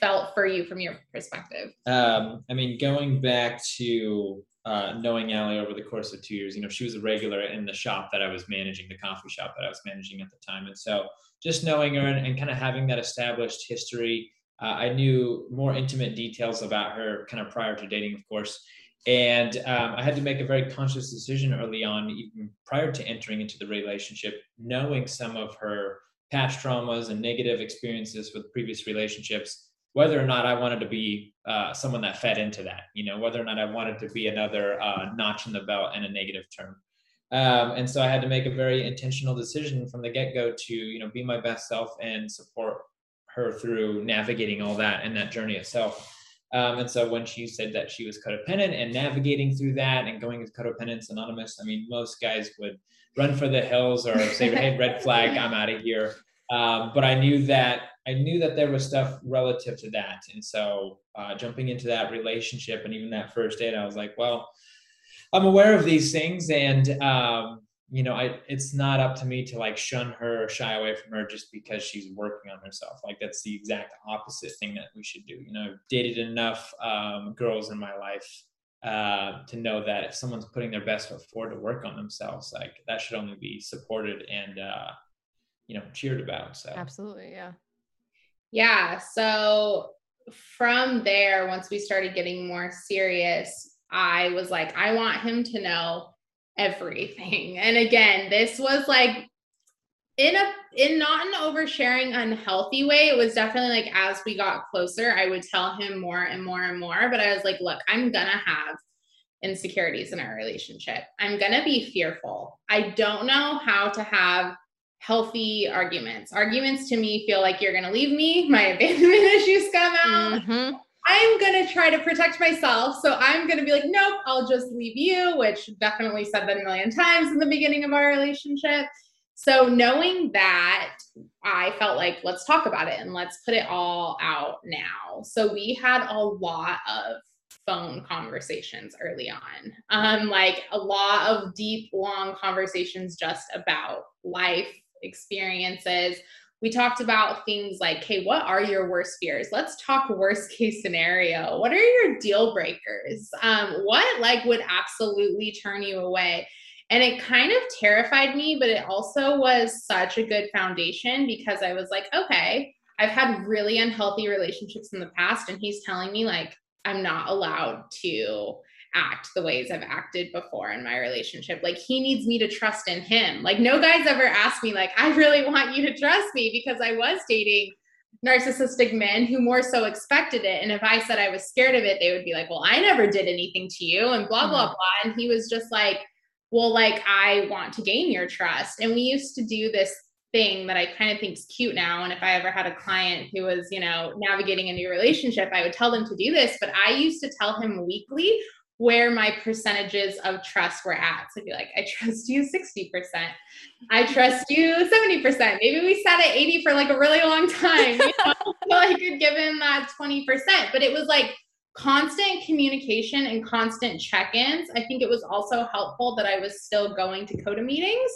felt for you from your perspective. Um, I mean, going back to uh, knowing Ali over the course of two years, you know, she was a regular in the shop that I was managing, the coffee shop that I was managing at the time. And so just knowing her and, and kind of having that established history uh, I knew more intimate details about her kind of prior to dating, of course. And um, I had to make a very conscious decision early on, even prior to entering into the relationship, knowing some of her past traumas and negative experiences with previous relationships, whether or not I wanted to be uh, someone that fed into that, you know, whether or not I wanted to be another uh, notch in the belt in a negative term. Um, and so I had to make a very intentional decision from the get go to, you know, be my best self and support her through navigating all that and that journey itself. Um, and so when she said that she was codependent and navigating through that and going as codependence anonymous, I mean, most guys would run for the hills or say, "Hey, red flag, I'm out of here." Um, but I knew that I knew that there was stuff relative to that, and so uh, jumping into that relationship and even that first date, I was like, "Well, I'm aware of these things, and um, you know, I it's not up to me to like shun her or shy away from her just because she's working on herself. Like that's the exact opposite thing that we should do. You know, I've dated enough um, girls in my life uh, to know that if someone's putting their best foot forward to work on themselves, like that should only be supported and uh, you know cheered about. So absolutely, yeah, yeah. So from there, once we started getting more serious, I was like, I want him to know everything. And again, this was like in a in not an oversharing unhealthy way it was definitely like as we got closer i would tell him more and more and more but i was like look i'm gonna have insecurities in our relationship i'm gonna be fearful i don't know how to have healthy arguments arguments to me feel like you're gonna leave me my abandonment issues come out mm-hmm. I'm to try to protect myself. So I'm to be like, nope, I'll just leave you, which definitely said that a million times in the beginning of our relationship. So knowing that, I felt like, let's talk about it and let's put it all out now. So we had a lot of phone conversations early on, um, like a lot of deep, long conversations just about life experiences we talked about things like, hey, what are your worst fears? Let's talk worst case scenario. What are your deal breakers? Um, what like would absolutely turn you away? And it kind of terrified me, but it also was such a good foundation because I was like, okay, I've had really unhealthy relationships in the past, and he's telling me like I'm not allowed to act the ways I've acted before in my relationship. Like he needs me to trust in him. Like no guy's ever asked me like I really want you to trust me because I was dating narcissistic men who more so expected it and if I said I was scared of it they would be like, "Well, I never did anything to you." and blah blah mm-hmm. blah and he was just like, "Well, like I want to gain your trust." And we used to do this thing that I kind of think is cute now. And if I ever had a client who was, you know, navigating a new relationship, I would tell them to do this. But I used to tell him weekly where my percentages of trust were at. So I'd be like, I trust you 60%. I trust you 70%. Maybe we sat at 80 for like a really long time. You know? so I could give him that 20%. But it was like constant communication and constant check-ins. I think it was also helpful that I was still going to CODA meetings.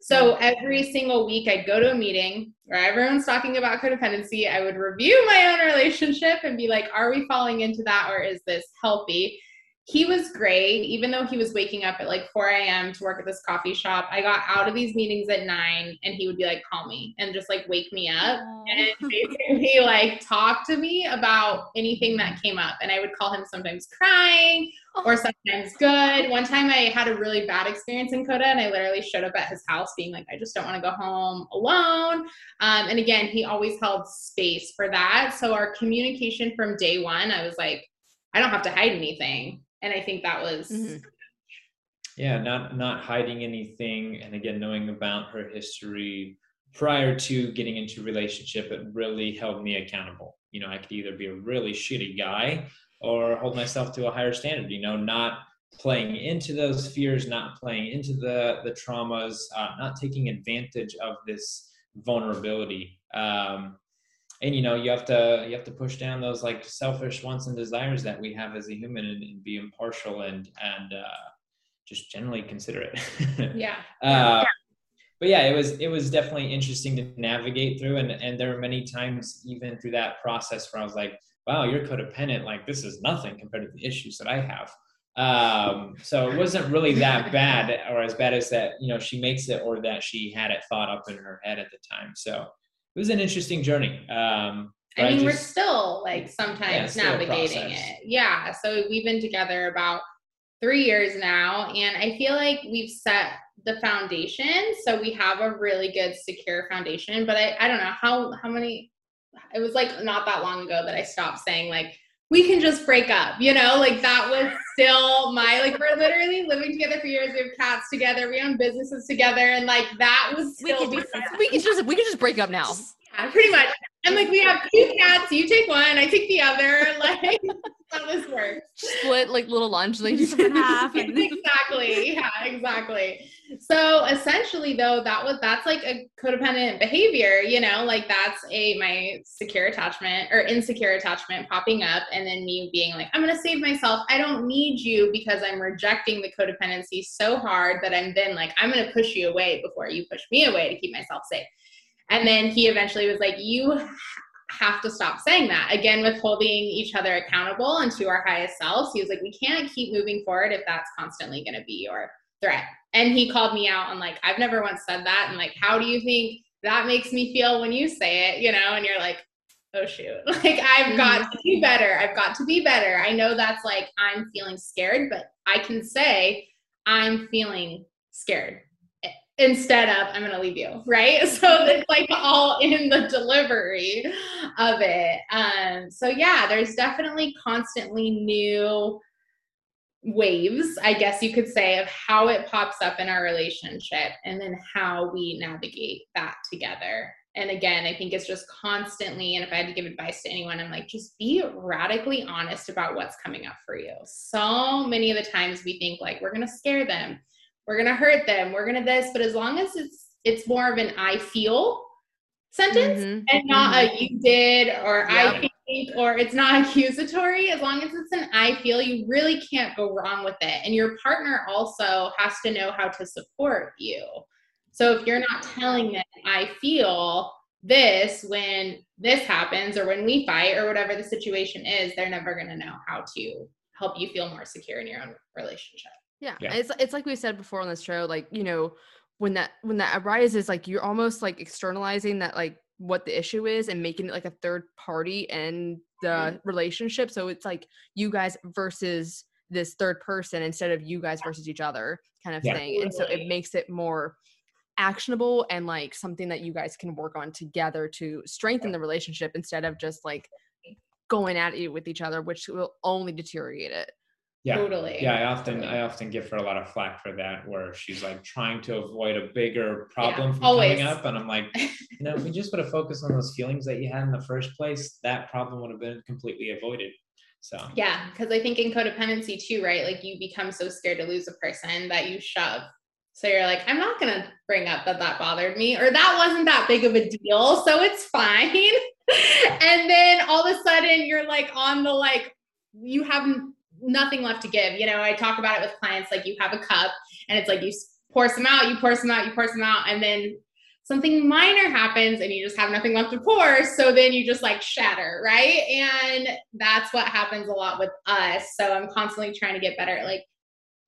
So every single week I'd go to a meeting where everyone's talking about codependency. I would review my own relationship and be like, are we falling into that or is this healthy? He was great, even though he was waking up at like 4 a.m. to work at this coffee shop. I got out of these meetings at nine and he would be like, call me and just like wake me up Aww. and basically like talk to me about anything that came up. And I would call him sometimes crying or sometimes good. One time I had a really bad experience in CODA and I literally showed up at his house being like, I just don't want to go home alone. Um, and again, he always held space for that. So our communication from day one, I was like, I don't have to hide anything and I think that was mm-hmm. yeah, not not hiding anything, and again knowing about her history prior to getting into relationship, it really held me accountable. You know, I could either be a really shitty guy or hold myself to a higher standard. You know, not playing into those fears, not playing into the the traumas, uh, not taking advantage of this vulnerability. Um, and you know you have to you have to push down those like selfish wants and desires that we have as a human and, and be impartial and and uh, just generally considerate. Yeah. uh, but yeah it was it was definitely interesting to navigate through. And and there were many times even through that process where i was like wow you're codependent. Like this is nothing compared to the issues that i have. Um so it wasn't really that bad or as bad as that you know she makes it or that she had it thought up in her head at the time. So it was an interesting journey. Um, I mean, we're still like sometimes Yeah, navigating it. Yeah. So we've been together about three years now, and I feel like we've set the foundation. So we have a really good, secure foundation. But I, I don't know how how many. It was like not that long ago that I stopped saying like we can just break up. You know, like that was still my like we're literally living together for years. We have cats together. We own businesses together, and like that was We still. could we could just we could just break up now. yeah, pretty much. And like we have two cats, you take one, I take the other. Like how this works. Split like Little Lunch. Like Just half exactly. Yeah, exactly. So essentially though, that was that's like a codependent behavior, you know, like that's a my secure attachment or insecure attachment popping up and then me being like, I'm gonna save myself. I don't need you because I'm rejecting the codependency so hard that I'm then like, I'm gonna push you away before you push me away to keep myself safe. And then he eventually was like, You have to stop saying that. Again, with holding each other accountable and to our highest selves. He was like, We can't keep moving forward if that's constantly going to be your threat. And he called me out on, like, I've never once said that. And, like, how do you think that makes me feel when you say it? You know, and you're like, Oh shoot. Like I've got to be better. I've got to be better. I know that's like I'm feeling scared, but I can say I'm feeling scared instead of I'm going to leave you, right? So it's like all in the delivery of it. Um, so yeah, there's definitely constantly new waves, I guess you could say, of how it pops up in our relationship and then how we navigate that together. And again, I think it's just constantly, and if I had to give advice to anyone, I'm like, just be radically honest about what's coming up for you. So many of the times we think like we're gonna scare them, we're gonna hurt them, we're gonna this, but as long as it's it's more of an I feel sentence Mhm. and not a you did or. I think or it's not accusatory. As long as it's an I feel, you really can't go wrong with it. And your partner also has to know how to support you. So if you're not telling them I feel this when this happens or when we fight or whatever the situation is, they're never going to know how to help you feel more secure in your own relationship. Yeah. Yeah. It's it's like we said before on this show, like, you know, when that when that arises, like you're almost like externalizing that like what the issue is and making it like a third party and mm-hmm. the relationship. So it's like you guys versus this third person instead of you guys versus each other kind of Yeah. thing. And so it makes it more actionable and like something that you guys can work on together to strengthen the relationship instead of just like going at it with each other, which will only deteriorate it. Yeah. Totally. Yeah, I often I often give her a lot of flack for that, where she's like trying to avoid a bigger problem from always. coming up, and I'm like, you know, if we just would have focused on those feelings that you had in the first place, that problem would have been completely avoided. So Yeah, because I think in codependency too, right? Like you become so scared to lose a person that you shove. So you're like, I'm not gonna bring up that that bothered me, or that wasn't that big of a deal, so it's fine. and then all of a sudden you're like on the like, you have n- nothing left to give. You know, I talk about it with clients like you have a cup, and it's like you pour some out, you pour some out, you pour some out, and then something minor happens and you just have nothing left to pour. So then you just like shatter, right? And that's what happens a lot with us. So I'm constantly trying to get better at like,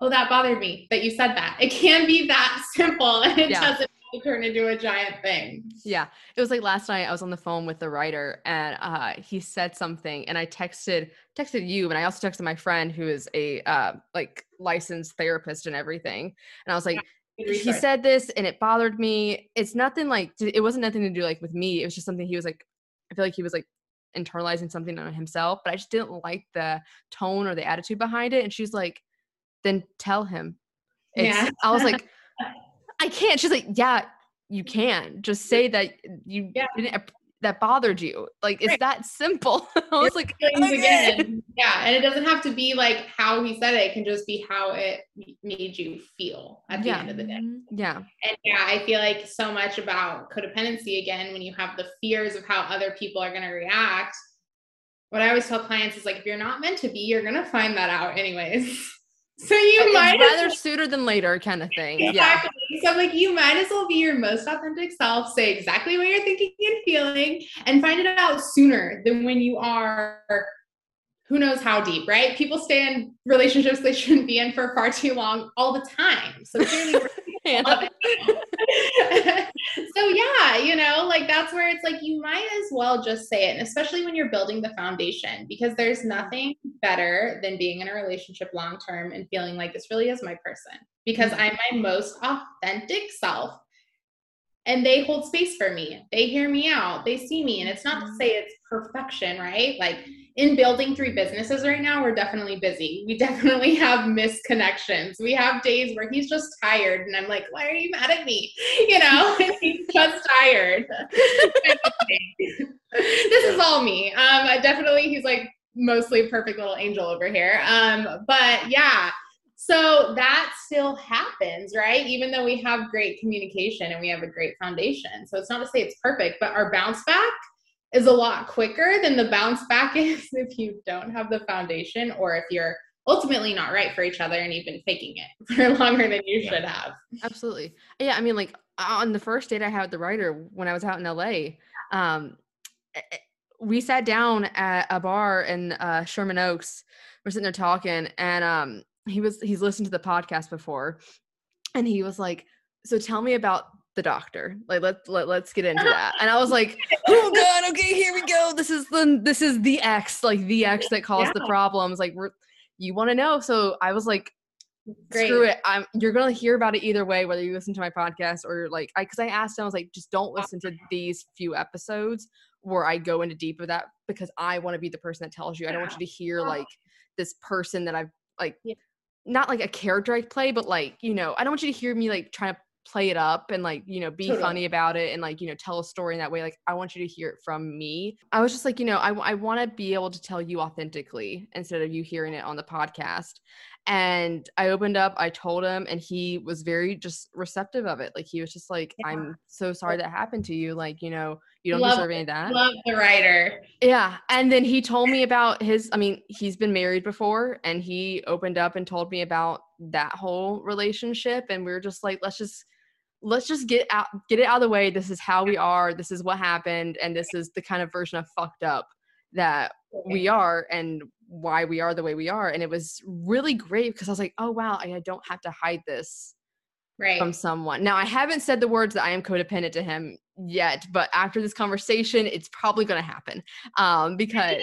oh, that bothered me that you said that. It can be that simple and it Yeah. doesn't turn into a giant thing. Yeah. It was like last night I was on the phone with the writer and uh he said something and I texted texted you and I also texted my friend who is a uh like licensed therapist and everything. And I was like Good he said this and it bothered me. It's nothing like it wasn't nothing to do like with me. It was just something he was like I feel like he was like internalizing something on himself, but I just didn't like the tone or the attitude behind it and she's like then tell him. It's, Yeah. I was like I can't. She's like, yeah, you can. Just say that you Yeah. didn't that bothered you. Like it's Right. that simple. I was like, "Okay." Oh, again. Yeah, and it doesn't have to be like how he said it. It can just be how it made you feel at the Yeah. end of the day. Mm-hmm. Yeah. And yeah, I feel like so much about codependency again, when you have the fears of how other people are going to react. What I always tell clients is like, if you're not meant to be, you're going to find that out anyways. so you might It's as rather sooner than later kind of thing. Yeah. Exactly. So I'm like, you might as well be your most authentic self, say exactly what you're thinking and feeling, and find it out sooner than when you are who knows how deep, right? People stay in relationships they shouldn't be in for far too long all the time. So clearly we're Hannah. so yeah, you know, like that's where it's like you might as well just say it, and especially when you're building the foundation, because there's nothing better than being in a relationship long term and feeling like this really is my person because mm-hmm. I'm my most authentic self. And they hold space for me. They hear me out. They see me. And it's not to mm-hmm. say it's perfection, right? Like in building three businesses right now, we're definitely busy. We definitely have misconnections. We have days where he's just tired, and I'm like, why are you mad at me? You know, he's just tired. this is all me. Um, definitely, he's like mostly perfect little angel over here. Um, but yeah. So that still happens, right? Even though we have great communication and we have a great foundation. So it's not to say it's perfect, but our bounce back is a lot quicker than the bounce back is if you don't have the foundation or if you're ultimately not right for each other and you've been faking it for longer than you should have. Absolutely. Yeah, I mean like on the first date I had with the writer when I was out in LA, um we sat down at a bar in uh, Sherman Oaks. We're sitting there talking and um he was he's listened to the podcast before and he was like, "So tell me about the doctor. Like let's let, let's get into that. And I was like, oh god, okay, here we go. This is the this is the X, like the X that caused yeah. the problems. Like we're you want to know. So I was like, Great. screw it. I'm you're gonna hear about it either way, whether you listen to my podcast or like I because I asked him, I was like, just don't listen to these few episodes where I go into deep of that because I want to be the person that tells you. I don't want you to hear uh-huh. like this person that I've like yeah. not like a character I play, but like, you know, I don't want you to hear me like trying to play it up and like you know be totally. funny about it and like you know tell a story in that way like i want you to hear it from me. I was just like you know i, I want to be able to tell you authentically instead of you hearing it on the podcast. And i opened up i told him and he was very just receptive of it. Like he was just like yeah. i'm so sorry that happened to you. Like you know you don't love, deserve any of that. Love the writer. Yeah. And then he told me about his i mean he's been married before and he opened up and told me about that whole relationship. And we were just like let's just let's just get out get it out of the way. This is how we are. This is what happened. And this is the kind of version of fucked up that we are and why we are the way we are. And it was really great because i was like oh wow i don't have to hide this right. from someone. Now i haven't said the words that i am codependent to him yet but after this conversation it's probably going to happen um because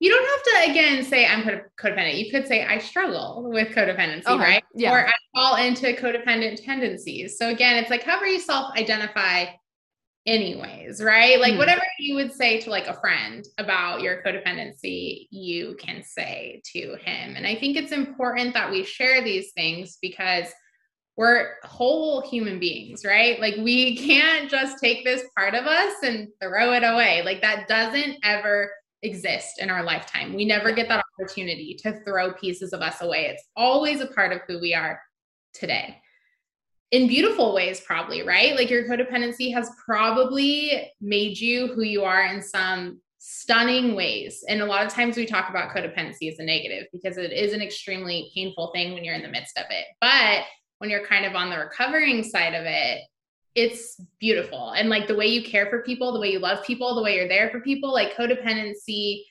you don't have to again say I'm codependent. You could say I struggle with codependency, okay. right? Yeah. Or I fall into codependent tendencies. So again, it's like however you self-identify anyways, right? Like mm. whatever you would say to like a friend about your codependency, you can say to him. And I think it's important that we share these things because we're whole human beings, right? Like we can't just take this part of us and throw it away. Like that doesn't ever exist in our lifetime. We never get that opportunity to throw pieces of us away. It's always a part of who we are today. In beautiful ways, probably, right? Like your codependency has probably made you who you are in some stunning ways. And a lot of times we talk about codependency as a negative because it is an extremely painful thing when you're in the midst of it. But when you're kind of on the recovering side of it, it's beautiful. And like the way you care for people, the way you love people, the way you're there for people, like codependency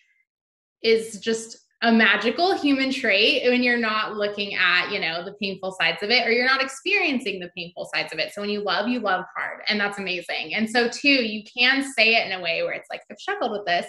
is just a magical human trait when you're not looking at, you know, the painful sides of it or you're not experiencing the painful sides of it. So when you love, you love hard. And that's amazing. And so, too, you can say it in a way where it's like, I've struggled with this.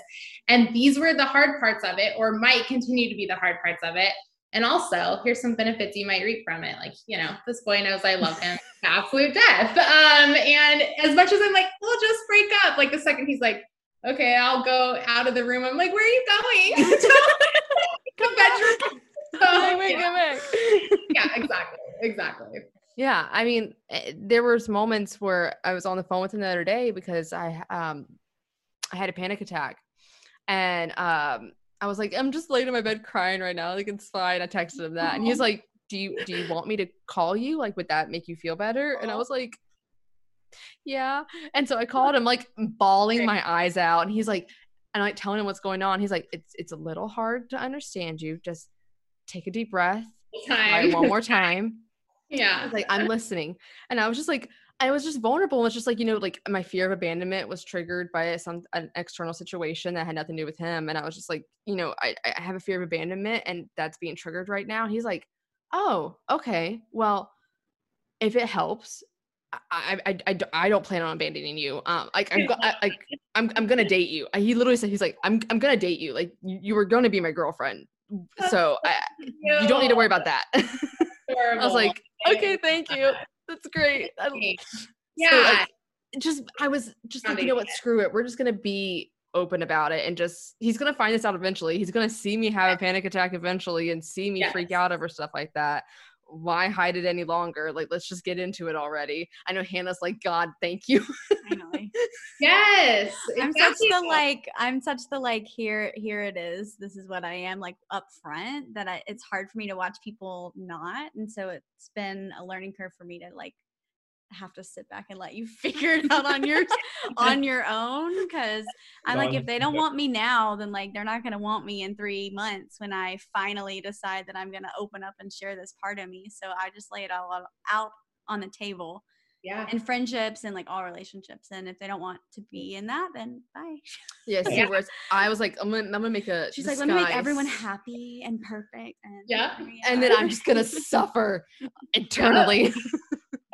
And these were the hard parts of it, or might continue to be the hard parts of it. And also, here's some benefits you might reap from it. Like, you know, this boy knows I love him absolute death. Um, and as much as I'm like, we'll just break up, like the second he's like, okay, I'll go out of the room. I'm like, where are you going? Come bedroom. So, wait, yeah. yeah, exactly. Exactly. Yeah, I mean, eh, there was moments where I was on the phone with him the other day because I um I had a panic attack, and um I was like, I'm just laying in my bed crying right now. Like it's fine. I texted him that, and he's like, Do you do you want me to call you? Like, would that make you feel better? And I was like, Yeah. And so I called him, like bawling my eyes out, and he's like, and I like telling him what's going on. He's like, It's it's a little hard to understand you. Just take a deep breath. Time. one more time. Yeah. Like I'm listening, and I was just like, I was just vulnerable. It's just like, you know, like my fear of abandonment was triggered by some an external situation that had nothing to do with him. And I was just like, you know, I, I have a fear of abandonment and that's being triggered right now. He's like, Oh, okay. Well, if it helps, I, I, I, I don't plan on abandoning you. Um, like I'm, go- I, like I'm, I'm gonna date you. He literally said, he's like, I'm, I'm gonna date you. Like you, you were gonna be my girlfriend. So I, you don't need to worry about that. I was like, okay, thank you. That's great. I, yeah. so, like, just I was just like, you know what, screw it. We're just gonna be open about it and just he's gonna find this out eventually. He's gonna see me have a panic attack eventually and see me Yes. freak out over stuff like that. Why hide it any longer? Like let's just get into it already. I know Hannah's like, God, thank you. Finally. yes. I'm such the like I'm such the like here here it is. This is what I am like up front that I it's hard for me to watch people not. And so it's been a learning curve for me to like have to sit back and let you figure it out on your on your own because I'm like if they don't want me now then like they're not going to want me in 3 months when I finally decide that I'm going to open up and share this part of me. So I just lay it all out- on the table Yeah. in friendships and like all relationships and if they don't want to be in that then bye. Yeah, Yeah. I was like, I'm gonna, I'm gonna make a. She's like, let me make everyone happy and perfect. And Yeah. and then I'm just gonna suffer eternally.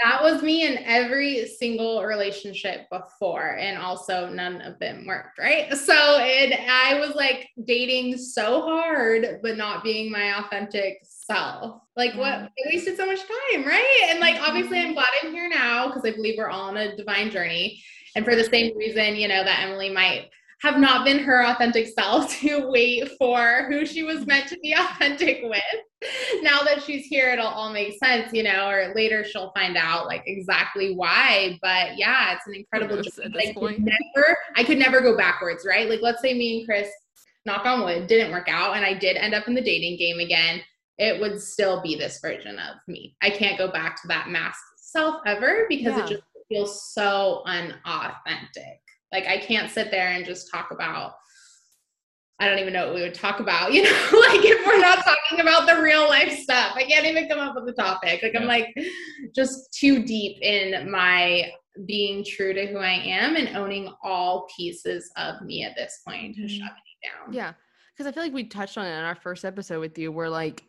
That was me in every single relationship before, and also none of them worked, right? So it, I was like dating so hard, but not being my authentic self. Like, what? Mm. I wasted so much time, right? And like, obviously, Mm-hmm. I'm glad I'm here now because I believe we're all on a divine journey. And for the same reason, you know, that Emily might have not been her authentic self to wait for who she was meant to be authentic with. Now that she's here, it'll all make sense, you know, or later she'll find out like exactly why. But yeah, it's an incredible knows journey. I could point? never, I could never go backwards, right? Like let's say me and Chris, knock on wood, didn't work out and I did end up in the dating game again. It would still be this version of me. I can't go back to that masked self ever because Yeah. it just feels so unauthentic. Like I can't sit there and just talk about I don't even know what we would talk about, you know, like if we're not talking about the real life stuff. I can't even come up with a topic. Like I'm like just too deep in my being true to who I am and owning all pieces of me at this point to Mhm. shut me down. Yeah, because I feel like we touched on it in our first episode with you, where like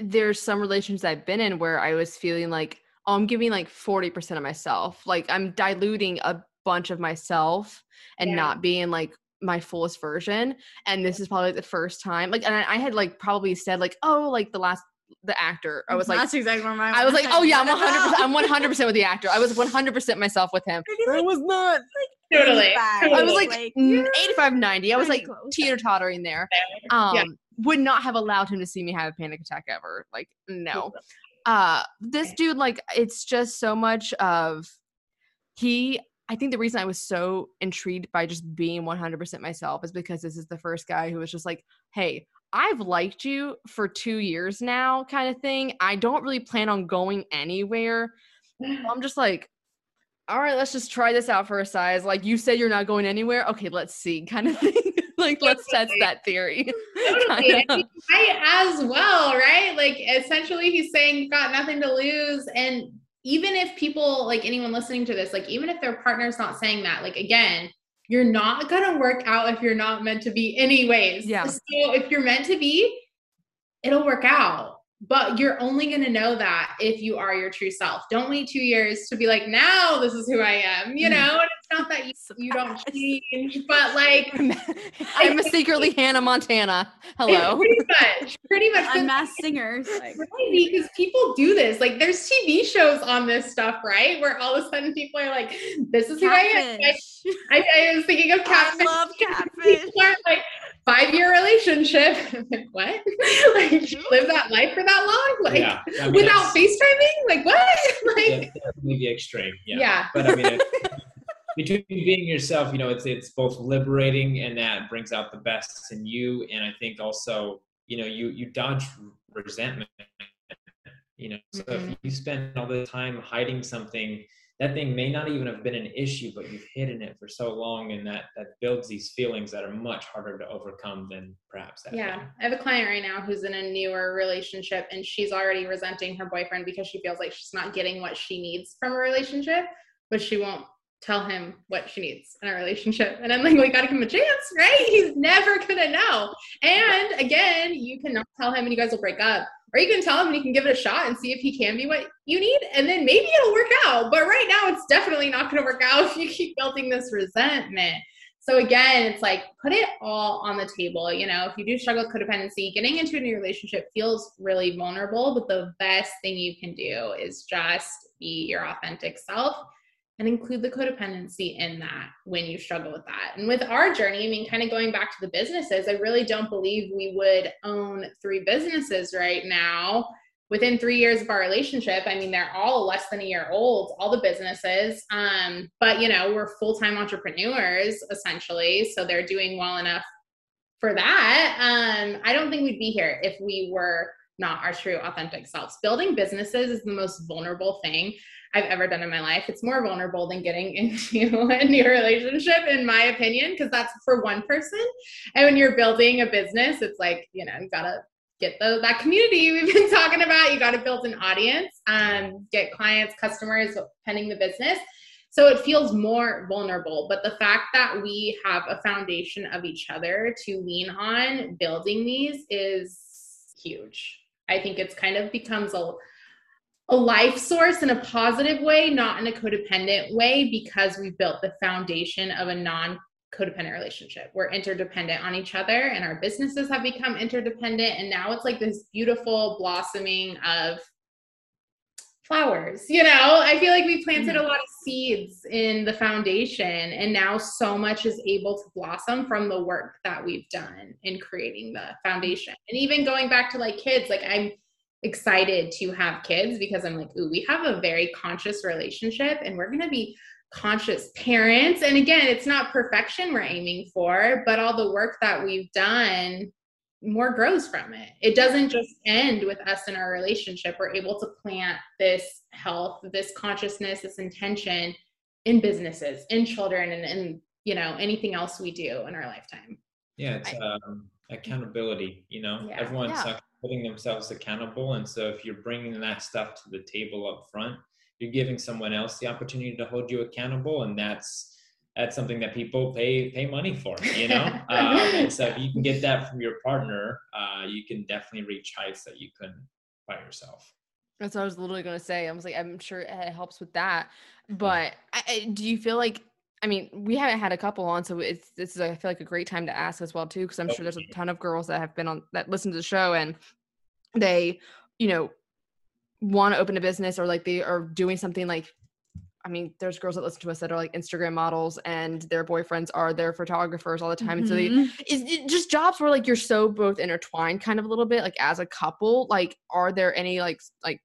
there's some relations I've been in where I was feeling like, oh, I'm giving like 40% of myself. Like I'm diluting a bunch of myself and Yeah. not being like my fullest version. And this is probably the first time. Like, and I, I had like probably said like, oh, like the last the actor. I was like, that's exactly where my I was like, oh yeah, I'm 100. percent I'm 100 100 percent with the actor. I was 100 percent myself with him. I was not. Like, Totally. I was like, Like, mm, 85, 90. I was like teeter tottering there. Um, would not have allowed him to see me have a panic attack ever. Like, no. Uh, this dude, like, it's just so much of he. I think the reason I was so intrigued by just being 100% myself is because this is the first guy who was just like, hey, I've liked you for two years now, kind of thing. I don't really plan on going anywhere. Mm. I'm just like, all right, let's just try this out for a size. Like you said, you're not going anywhere. Okay, let's see, kind of thing. like let's test that theory. Totally. I as well, right? Like essentially he's saying got nothing to lose. And even if people like anyone listening to this, like even if their partner's not saying that, like again, you're not gonna work out if you're not meant to be anyways. Yeah. So if you're meant to be, it'll work out. But you're only going to know that if you are your true self. Don't wait two years to be like, now this is who I am, you Mhm. know? And it's not that you, you don't change, but like, I'm a secretly Hannah Montana. Hello. pretty much, pretty much. unmasked singers. Like, crazy because people do this. Like, there's TV shows on this stuff, right? Where all of a sudden people are like, "This is who I am." Catfish. I, I was thinking of I love catfish. People are like five year relationship. I'm like, what? like, you live that life for that long? Like, yeah. I mean, without that's- FaceTiming? Like, what? like, yeah, definitely the extreme. Yeah. yeah. But I mean, it, between being yourself, you know, it's it's both liberating and that brings out the best in you. And I think also, you know, you you dodge resentment. You know, so Mhm. if you spend all the time hiding something, that thing may not even have been an issue, but you've hidden it for so long, and that that builds these feelings that are much harder to overcome than perhaps that. Yeah, thing. I have a client right now who's in a newer relationship and she's already resenting her boyfriend because she feels like she's not getting what she needs from a relationship, but she won't tell him what she needs in a relationship. And I'm like, we got to give him a chance, right? He's never to know. And again, you cannot tell him and you guys will break up. Or you can tell him and you can give it a shot and see if he can be what you need. And then maybe it'll work out. But right now, it's definitely not to work out if you keep building this resentment. So again, it's like put it all on the table. You know, if you do struggle with codependency, getting into a new relationship feels really vulnerable, but the best thing you can do is just be your authentic self and include the codependency in that when you struggle with that. And with our journey, I mean, kind of going back to the businesses, I really don't believe we would own three businesses right now. Within three years of our relationship, I mean, they're all less than a year old, all the businesses. Um, but, you know, we're full time entrepreneurs essentially. So they're doing well enough for that. Um, I don't think we'd be here if we were not our true authentic selves. Building businesses is the most vulnerable thing. I've ever done in my life. It's more vulnerable than getting into a new relationship, in my opinion, because that's for one person. And when you're building a business, it's like, you know, you gotta get the, that community we've been talking about. You got to build an audience, um, get clients, customers pending the business. So it feels more vulnerable. But the fact that we have a foundation of each other to lean on building these is huge. I think it's kind of becomes a a life source in a positive way, not in a codependent way, because we built the foundation of a non codependent relationship. We're interdependent on each other, and our businesses have become interdependent. And now it's like this beautiful blossoming of flowers. You know, I feel like we planted a mm. lot of seeds in the foundation, and now so much is able to blossom from the work that we've done in creating the foundation. And even going back to like kids, like I'm excited to have kids because I'm like, ooh, we have a very conscious relationship and we're going to be conscious parents. And again, it's not perfection we're aiming for, but all the work that we've done, more grows from it. It doesn't just end with us in our relationship. We're able to plant this health, this consciousness, this intention in businesses, in children, and in you know anything else we do in our lifetime. Yeah, it's um, accountability. You know, yeah. everyone's yeah holding themselves accountable. And so if you're bringing that stuff to the table up front, you're giving someone else the opportunity to hold you accountable. And that's, that's something that people pay pay money for, you know. um, and so if you can get that from your partner, uh, you can definitely reach heights that you couldn't by yourself. That's what I was literally going to say. I was like, I'm sure it helps with that. But I, do you feel like I mean, we haven't had a couple on, so it's this is I feel like a great time to ask as well too, because I'm sure there's a ton of girls that have been on that listen to the show and they, you know, want to open a business or like they are doing something like I mean, there's girls that listen to us that are like Instagram models and their boyfriends are their photographers all the time. Mm-hmm. And so they mm-hmm. is it just jobs where like you're so both intertwined kind of a little bit, like as a couple. Like, are there any like like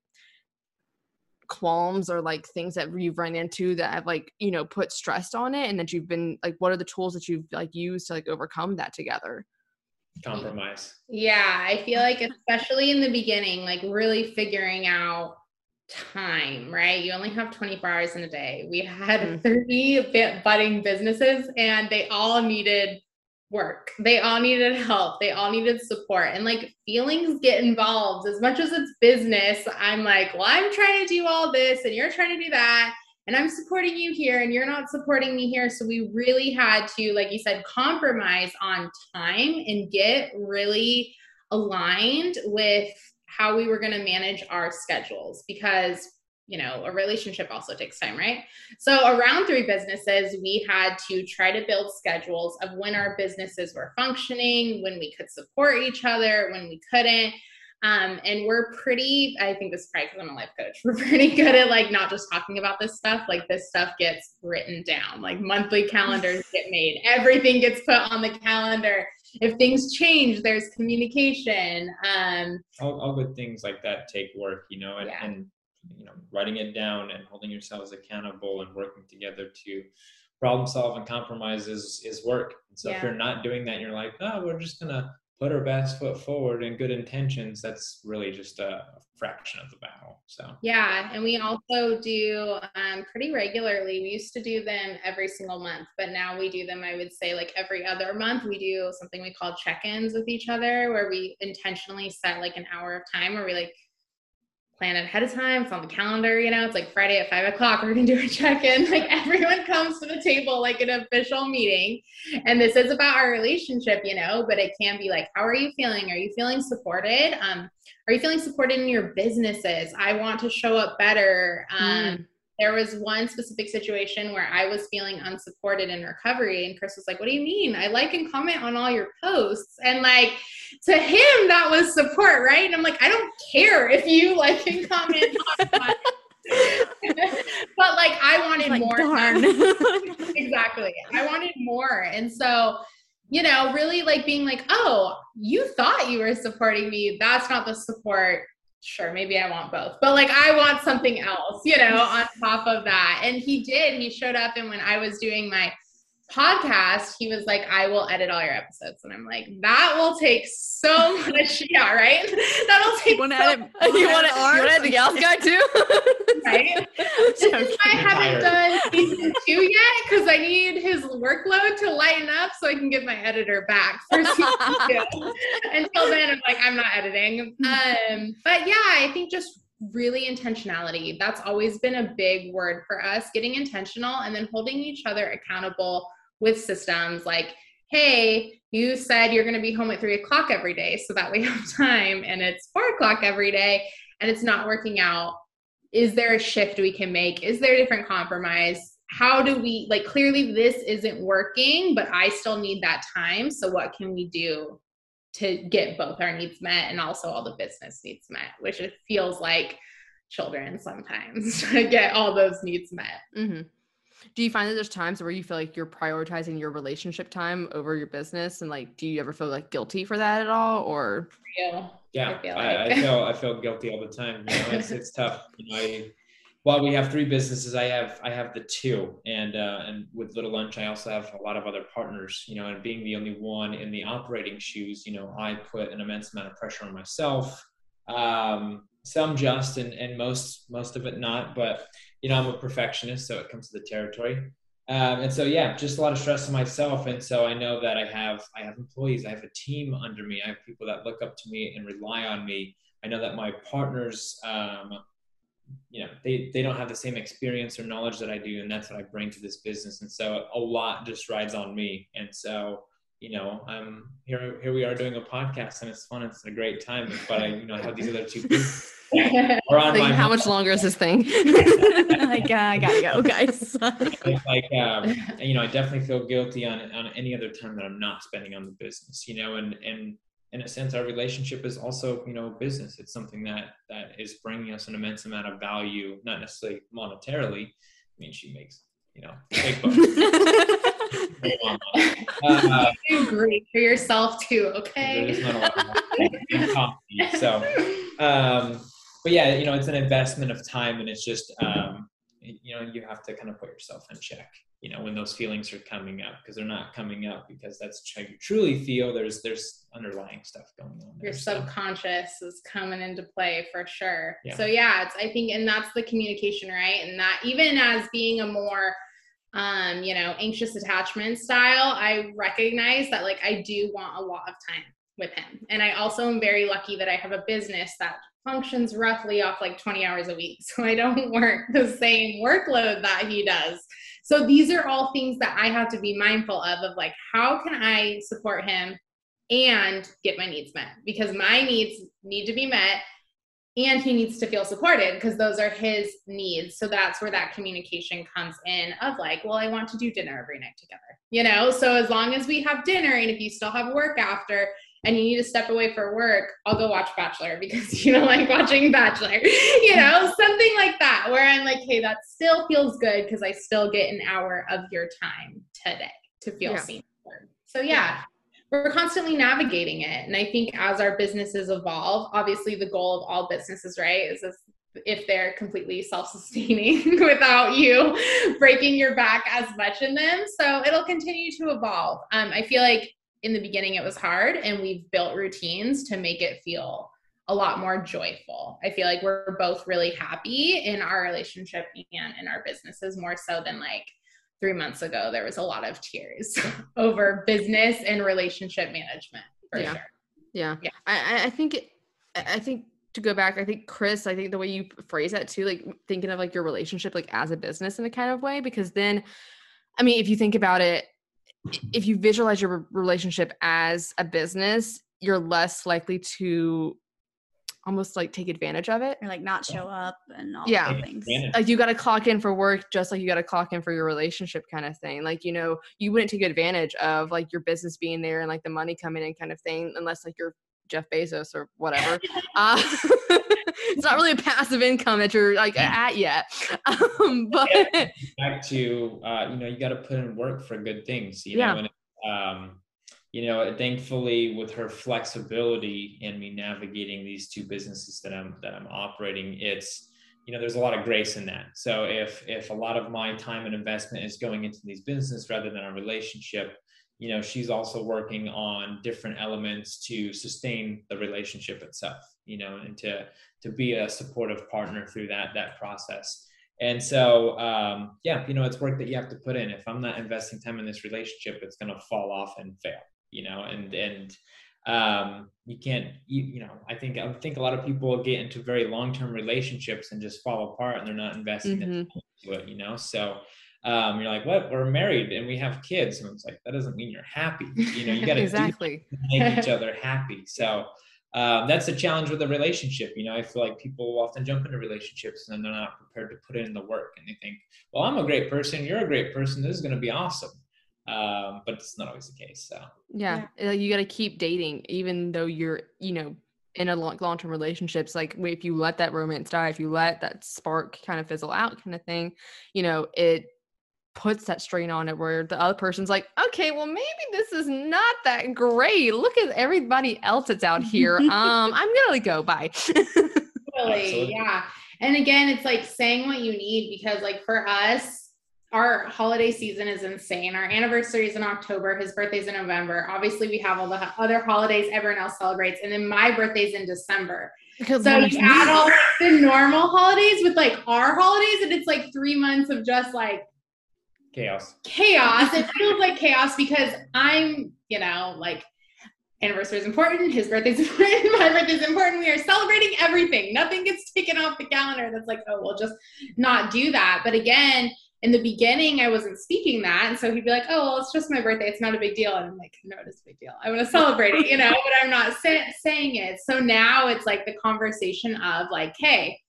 qualms or like things that you've run into that have like you know put stress on it and that you've been like what are the tools that you've like used to like overcome that together? Compromise. Yeah i feel like especially in the beginning like really figuring out time right? You only have 24 hours in a day. We had mm-hmm. 30 budding businesses and they all needed work. They all needed help. They all needed support. And like feelings get involved as much as it's business. I'm like, well, I'm trying to do all this and you're trying to do that. And I'm supporting you here and you're not supporting me here. So we really had to, like you said, compromise on time and get really aligned with how we were going to manage our schedules because you know, a relationship also takes time, right? So, around three businesses, we had to try to build schedules of when our businesses were functioning, when we could support each other, when we couldn't. Um, and we're pretty, I think this is probably because I'm a life coach, we're pretty good at like not just talking about this stuff. Like this stuff gets written down, like monthly calendars get made, everything gets put on the calendar. If things change, there's communication. Um, all, all good things like that take work, you know, and, yeah. and you know writing it down and holding yourselves accountable and working together to problem solve and compromise is, is work. And so yeah. if you're not doing that you're like oh we're just gonna put our best foot forward and good intentions that's really just a fraction of the battle so. Yeah and we also do um, pretty regularly. We used to do them every single month but now we do them i would say like every other month. We do something we call check-ins with each other where we intentionally set like an hour of time where we like plan ahead of time. It's on the calendar, you know, it's like Friday at five o'clock, we're gonna do a check-in. Like everyone comes to the table like an official meeting. And this is about our relationship, you know, but it can be like, how are you feeling? Are you feeling supported? Um, are you feeling supported in your businesses? I want to show up better. Um, mm there was one specific situation where I was feeling unsupported in recovery, and Chris was like, What do you mean? I like and comment on all your posts. And like to him, that was support, right? And I'm like, I don't care if you like and comment on my but like I wanted like, more. exactly. I wanted more. And so, you know, really like being like, oh, you thought you were supporting me. That's not the support sure, maybe I want both, but like I want something else, you know, on top of that. And he did. He showed up, and when I was doing my podcast, he was like, I will edit all your episodes. And I'm like, that will take so much. Yeah, right? That'll take you want to so edit, you want to edit the gals guy too? right? Why I haven't done season two yet because I need his workload to lighten up so I can get my editor back for season two. Until then, I'm like, I'm not editing. Um, but yeah, I think just really intentionality. That's always been a big word for us, getting intentional and then holding each other accountable with systems like, hey, you said you're going to be home at three o'clock every day so that we have time, and it's four o'clock every day and it's not working out. Is there a shift we can make? Is there a different compromise? How do we, like, clearly this isn't working, but I still need that time. So, what can we do to get both our needs met and also all the business needs met, which it feels like children sometimes to get all those needs met. Mm-hmm. Do you find that there's times where you feel like you're prioritizing your relationship time over your business, and like, do you ever feel like guilty for that at all, or? Yeah, yeah, I feel, like. I, I, feel I feel guilty all the time. You know, it's it's tough. You know, I, while we have three businesses, I have I have the two, and uh, and with Little Lunch, I also have a lot of other partners. You know, and being the only one in the operating shoes, you know, I put an immense amount of pressure on myself. Um, some just, and and most most of it not, but you know, I'm a perfectionist, so it comes to the territory. Um, and so yeah, just a lot of stress on myself. And so I know that I have I have employees, I have a team under me, I have people that look up to me and rely on me. I know that my partners, um, you know, they they don't have the same experience or knowledge that I do, and that's what I bring to this business. And so a lot just rides on me. And so you know, I'm here. Here we are doing a podcast, and it's fun. It's a great time. But I, you know, I have these other two people like, how much longer is this thing? like, uh, I gotta go, guys. like, um, you know, I definitely feel guilty on on any other time that I'm not spending on the business. You know, and and in a sense, our relationship is also, you know, business. It's something that that is bringing us an immense amount of value, not necessarily monetarily. I mean, she makes, you know, big bucks. uh, do great for yourself too, okay? so, um, but yeah, you know, it's an investment of time, and it's just, um, you know, you have to kind of put yourself in check. You know, when those feelings are coming up, because they're not coming up because that's how you truly feel. There's there's underlying stuff going on. There, Your subconscious so. is coming into play for sure. Yeah. So yeah, it's I think, and that's the communication, right? And that even as being a more um, you know, anxious attachment style, I recognize that like I do want a lot of time with him. And I also am very lucky that I have a business that functions roughly off like 20 hours a week. So I don't work the same workload that he does. So these are all things that I have to be mindful of of like how can I support him and get my needs met because my needs need to be met and he needs to feel supported because those are his needs so that's where that communication comes in of like well i want to do dinner every night together you know so as long as we have dinner and if you still have work after and you need to step away for work, I'll go watch Bachelor because you don't like watching Bachelor, you know, something like that, where I'm like, hey, that still feels good because I still get an hour of your time today to feel yeah. seen. So, yeah. We're constantly navigating it. And I think as our businesses evolve, obviously the goal of all businesses, right, is if they're completely self-sustaining without you breaking your back as much in them. So it'll continue to evolve. Um, I feel like in the beginning it was hard and we've built routines to make it feel a lot more joyful. I feel like we're both really happy in our relationship and in our businesses more so than like three months ago. There was a lot of tears over business and relationship management for yeah. sure. Yeah. Yeah. I, I think, I think to go back, I think Chris, I think the way you phrase that too, like thinking of like your relationship like as a business in a kind of way, because then, I mean, if you think about it, if you visualize your relationship as a business, you're less likely to almost like take advantage of it or like not show up and all Yeah. yeah. things. like you got to clock in for work just like you got to clock in for your relationship kind of thing like you know you wouldn't take advantage of like your business being there and like the money coming in kind of thing unless like you're jeff bezos or whatever uh, it's not really a passive income that you're like at yet um, but back to uh, you know you got to put in work for good things you Yeah. know and um, you know thankfully with her flexibility and me navigating these two businesses that i'm that i'm operating it's you know there's a lot of grace in that. So if if a lot of my time and investment is going into these business rather than a relationship you know she's also working on different elements to sustain the relationship itself you know and to to be a supportive partner through that that process. And so, um, yeah, you know, it's work that you have to put in. If I'm not investing time in this relationship, it's going to fall off and fail, you know, and, and, um, you can't, you, you know, I think, I think a lot of people get into very long-term relationships and just fall apart and they're not investing Mhm. into it, you know? So, um, you're like, what? We're married and we have kids. And it's like, that doesn't mean you're happy. You know, you got to exactly make each other happy. So um, that's the challenge with a relationship. You know, I feel like people often jump into relationships and they're not prepared to put in the work, and they think, "Well, I'm a great person. You're a great person. This is going to be awesome." Um, but it's not always the case. So yeah, like you got to keep dating even though you're you know in a long, long-term relationships like if you let that romance die if you let that spark kind of fizzle out kind of thing you know it puts that strain on it where the other person's like okay well maybe this is not that great look at everybody else that's out here um i'm gonna go bye Totally. Absolutely. Yeah. And again, it's like saying what you need because, like, for us, our holiday season is insane. Our anniversary is in October. His birthday's in November. Obviously, we have all the other holidays everyone else celebrates. And then my birthday's in December. Because So you add all the normal holidays with like our holidays, and it's like three months of just like chaos. chaos. It feels like chaos because I'm, you know, like anniversary is important, his birthday's important, my birthday's important. We are celebrating everything. Nothing gets taken off the calendar that's like, oh, we'll just not do that. But again, in the beginning, I wasn't speaking that. And so he'd be like, oh, well, it's just my birthday. It's not a big deal. And I'm like, no, it is a big deal. I want to celebrate it, you know, but I'm not sa- saying it. So now it's like the conversation of like, hey,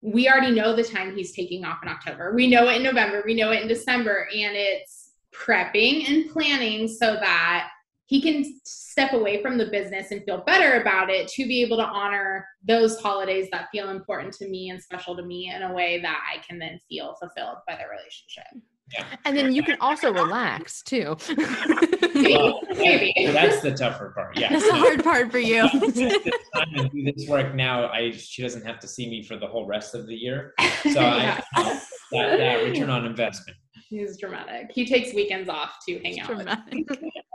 we already know the time he's taking off in October. We know it in November. We know it in December. And it's prepping and planning so that he can step away from the business and feel better about it to be able to honor those holidays that feel important to me and special to me in a way that I can then feel fulfilled by the relationship. Yeah. and then you can also relax too Well, Maybe. that's the tougher part. Yeah. That's the hard part for you. Take this time do this work now. I she doesn't have to see me for the whole rest of the year. So Yeah. I, that, that return on investment. He's dramatic. He takes weekends off to hang out.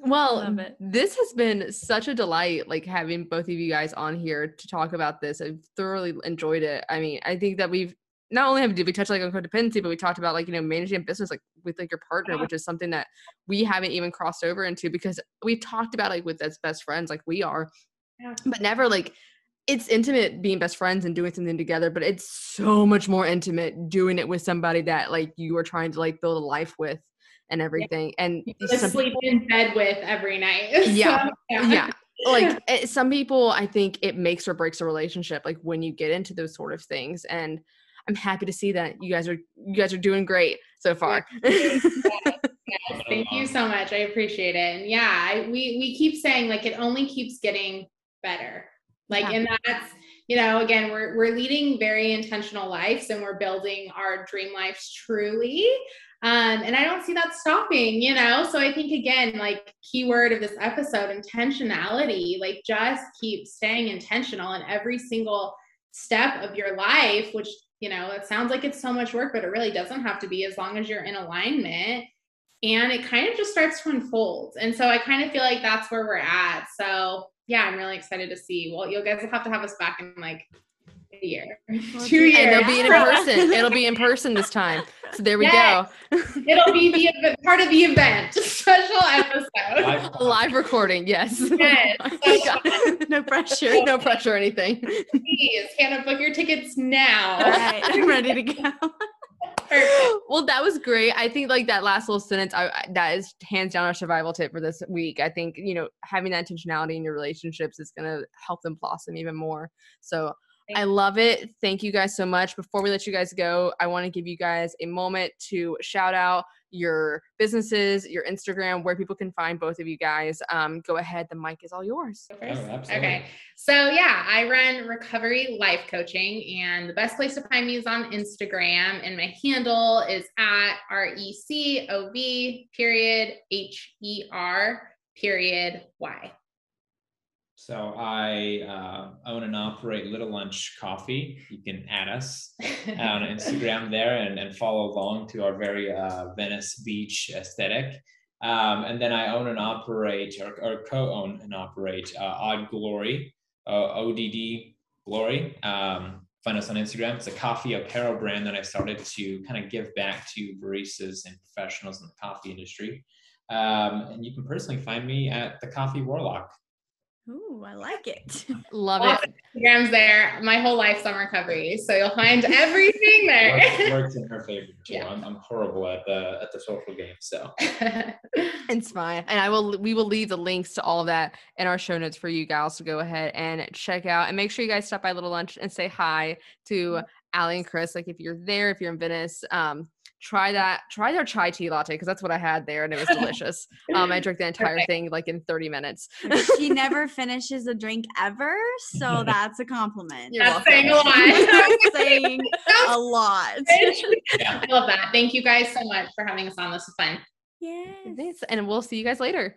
Well, this has been such a delight, like having both of you guys on here to talk about this. I've thoroughly enjoyed it. I mean, I think that we've not only have did we touch like on codependency, but we talked about like you know managing a business like with like your partner, Yeah. which is something that we haven't even crossed over into because we've talked about like with as best friends, like we are, Yeah. but never like it's intimate being best friends and doing something together, but it's so much more intimate doing it with somebody that like you are trying to like build a life with and everything. And some sleep in bed with every night. Yeah. So, yeah like eh, some people i think it makes or breaks a relationship like when you get into those sort of things and i'm happy to see that you guys are you guys are doing great so far Yes, thank you so much. I appreciate it. And yeah, I, we we keep saying like it only keeps getting better. Like, Yeah. and that's you know, again, we're we're leading very intentional lives and we're building our dream lives truly. Um, and I don't see that stopping, you know. So I think again, like keyword of this episode, intentionality. Like just keep staying intentional in every single step of your life, which you know, it sounds like it's so much work, but it really doesn't have to be as long as you're in alignment and it kind of just starts to unfold. And so I kind of feel like that's where we're at. So yeah, I'm really excited to see. Well, you guys will have to have us back in like a year. Two years. And they'll be in person. It'll be in person this time. So there we Yes. go. It'll be the event, part of the event. Special episode. Live- A live recording, yes. Yes. Oh no pressure. no pressure or anything. Please, Hannah, book your tickets now. All right, I'm ready to go. Perfect. well, that was great. I think like that last little sentence, I, I- that is hands down our survival tip for this week. I think you know having that intentionality in your relationships is going to help them blossom even more. So I love it. Thank you guys so much. Before we let you guys go, I want to give you guys a moment to shout out your businesses, your Instagram, where people can find both of you guys. Um, go ahead. The mic is all yours. Oh, absolutely. Okay. So yeah, I run recovery life coaching, and the best place to find me is on Instagram, and my handle is at R E C O V period H E R period Y. So I uh, own and operate Little Lunch Coffee. You can add us on Instagram there and, and follow along to our very uh, Venice Beach aesthetic. Um, and then I own and operate, or, or co-own and operate, uh, Odd Glory, uh, ODD Glory. Um, find us on Instagram. It's a coffee apparel brand that I started to kind of give back to baristas and professionals in the coffee industry. Um, and you can personally find me at the Coffee Warlock. Ooh, I like it. Love Lots it. of Instagrams there. My whole life's on recovery, so you'll find everything Works, there. works in her favor too. Yeah. I'm, I'm horrible at the at the social game, so It's fine. And I will we will leave the links to all of that in our show notes for you guys to go ahead and check out. And make sure you guys stop by Little Lunch and say hi to mm-hmm. Ali and Chris. Like if you're there, if you're in Venice, um, try that, try their chai tea latte because that's what I had there and it was delicious. um, I drank the entire Perfect. thing like in 30 minutes. she never finishes a drink ever, so that's a compliment. You're That's saying a lot. That's saying a lot. yeah. I love that. Thank you guys so much for having us on. This was fun. Yes. Thanks, and we'll see you guys later.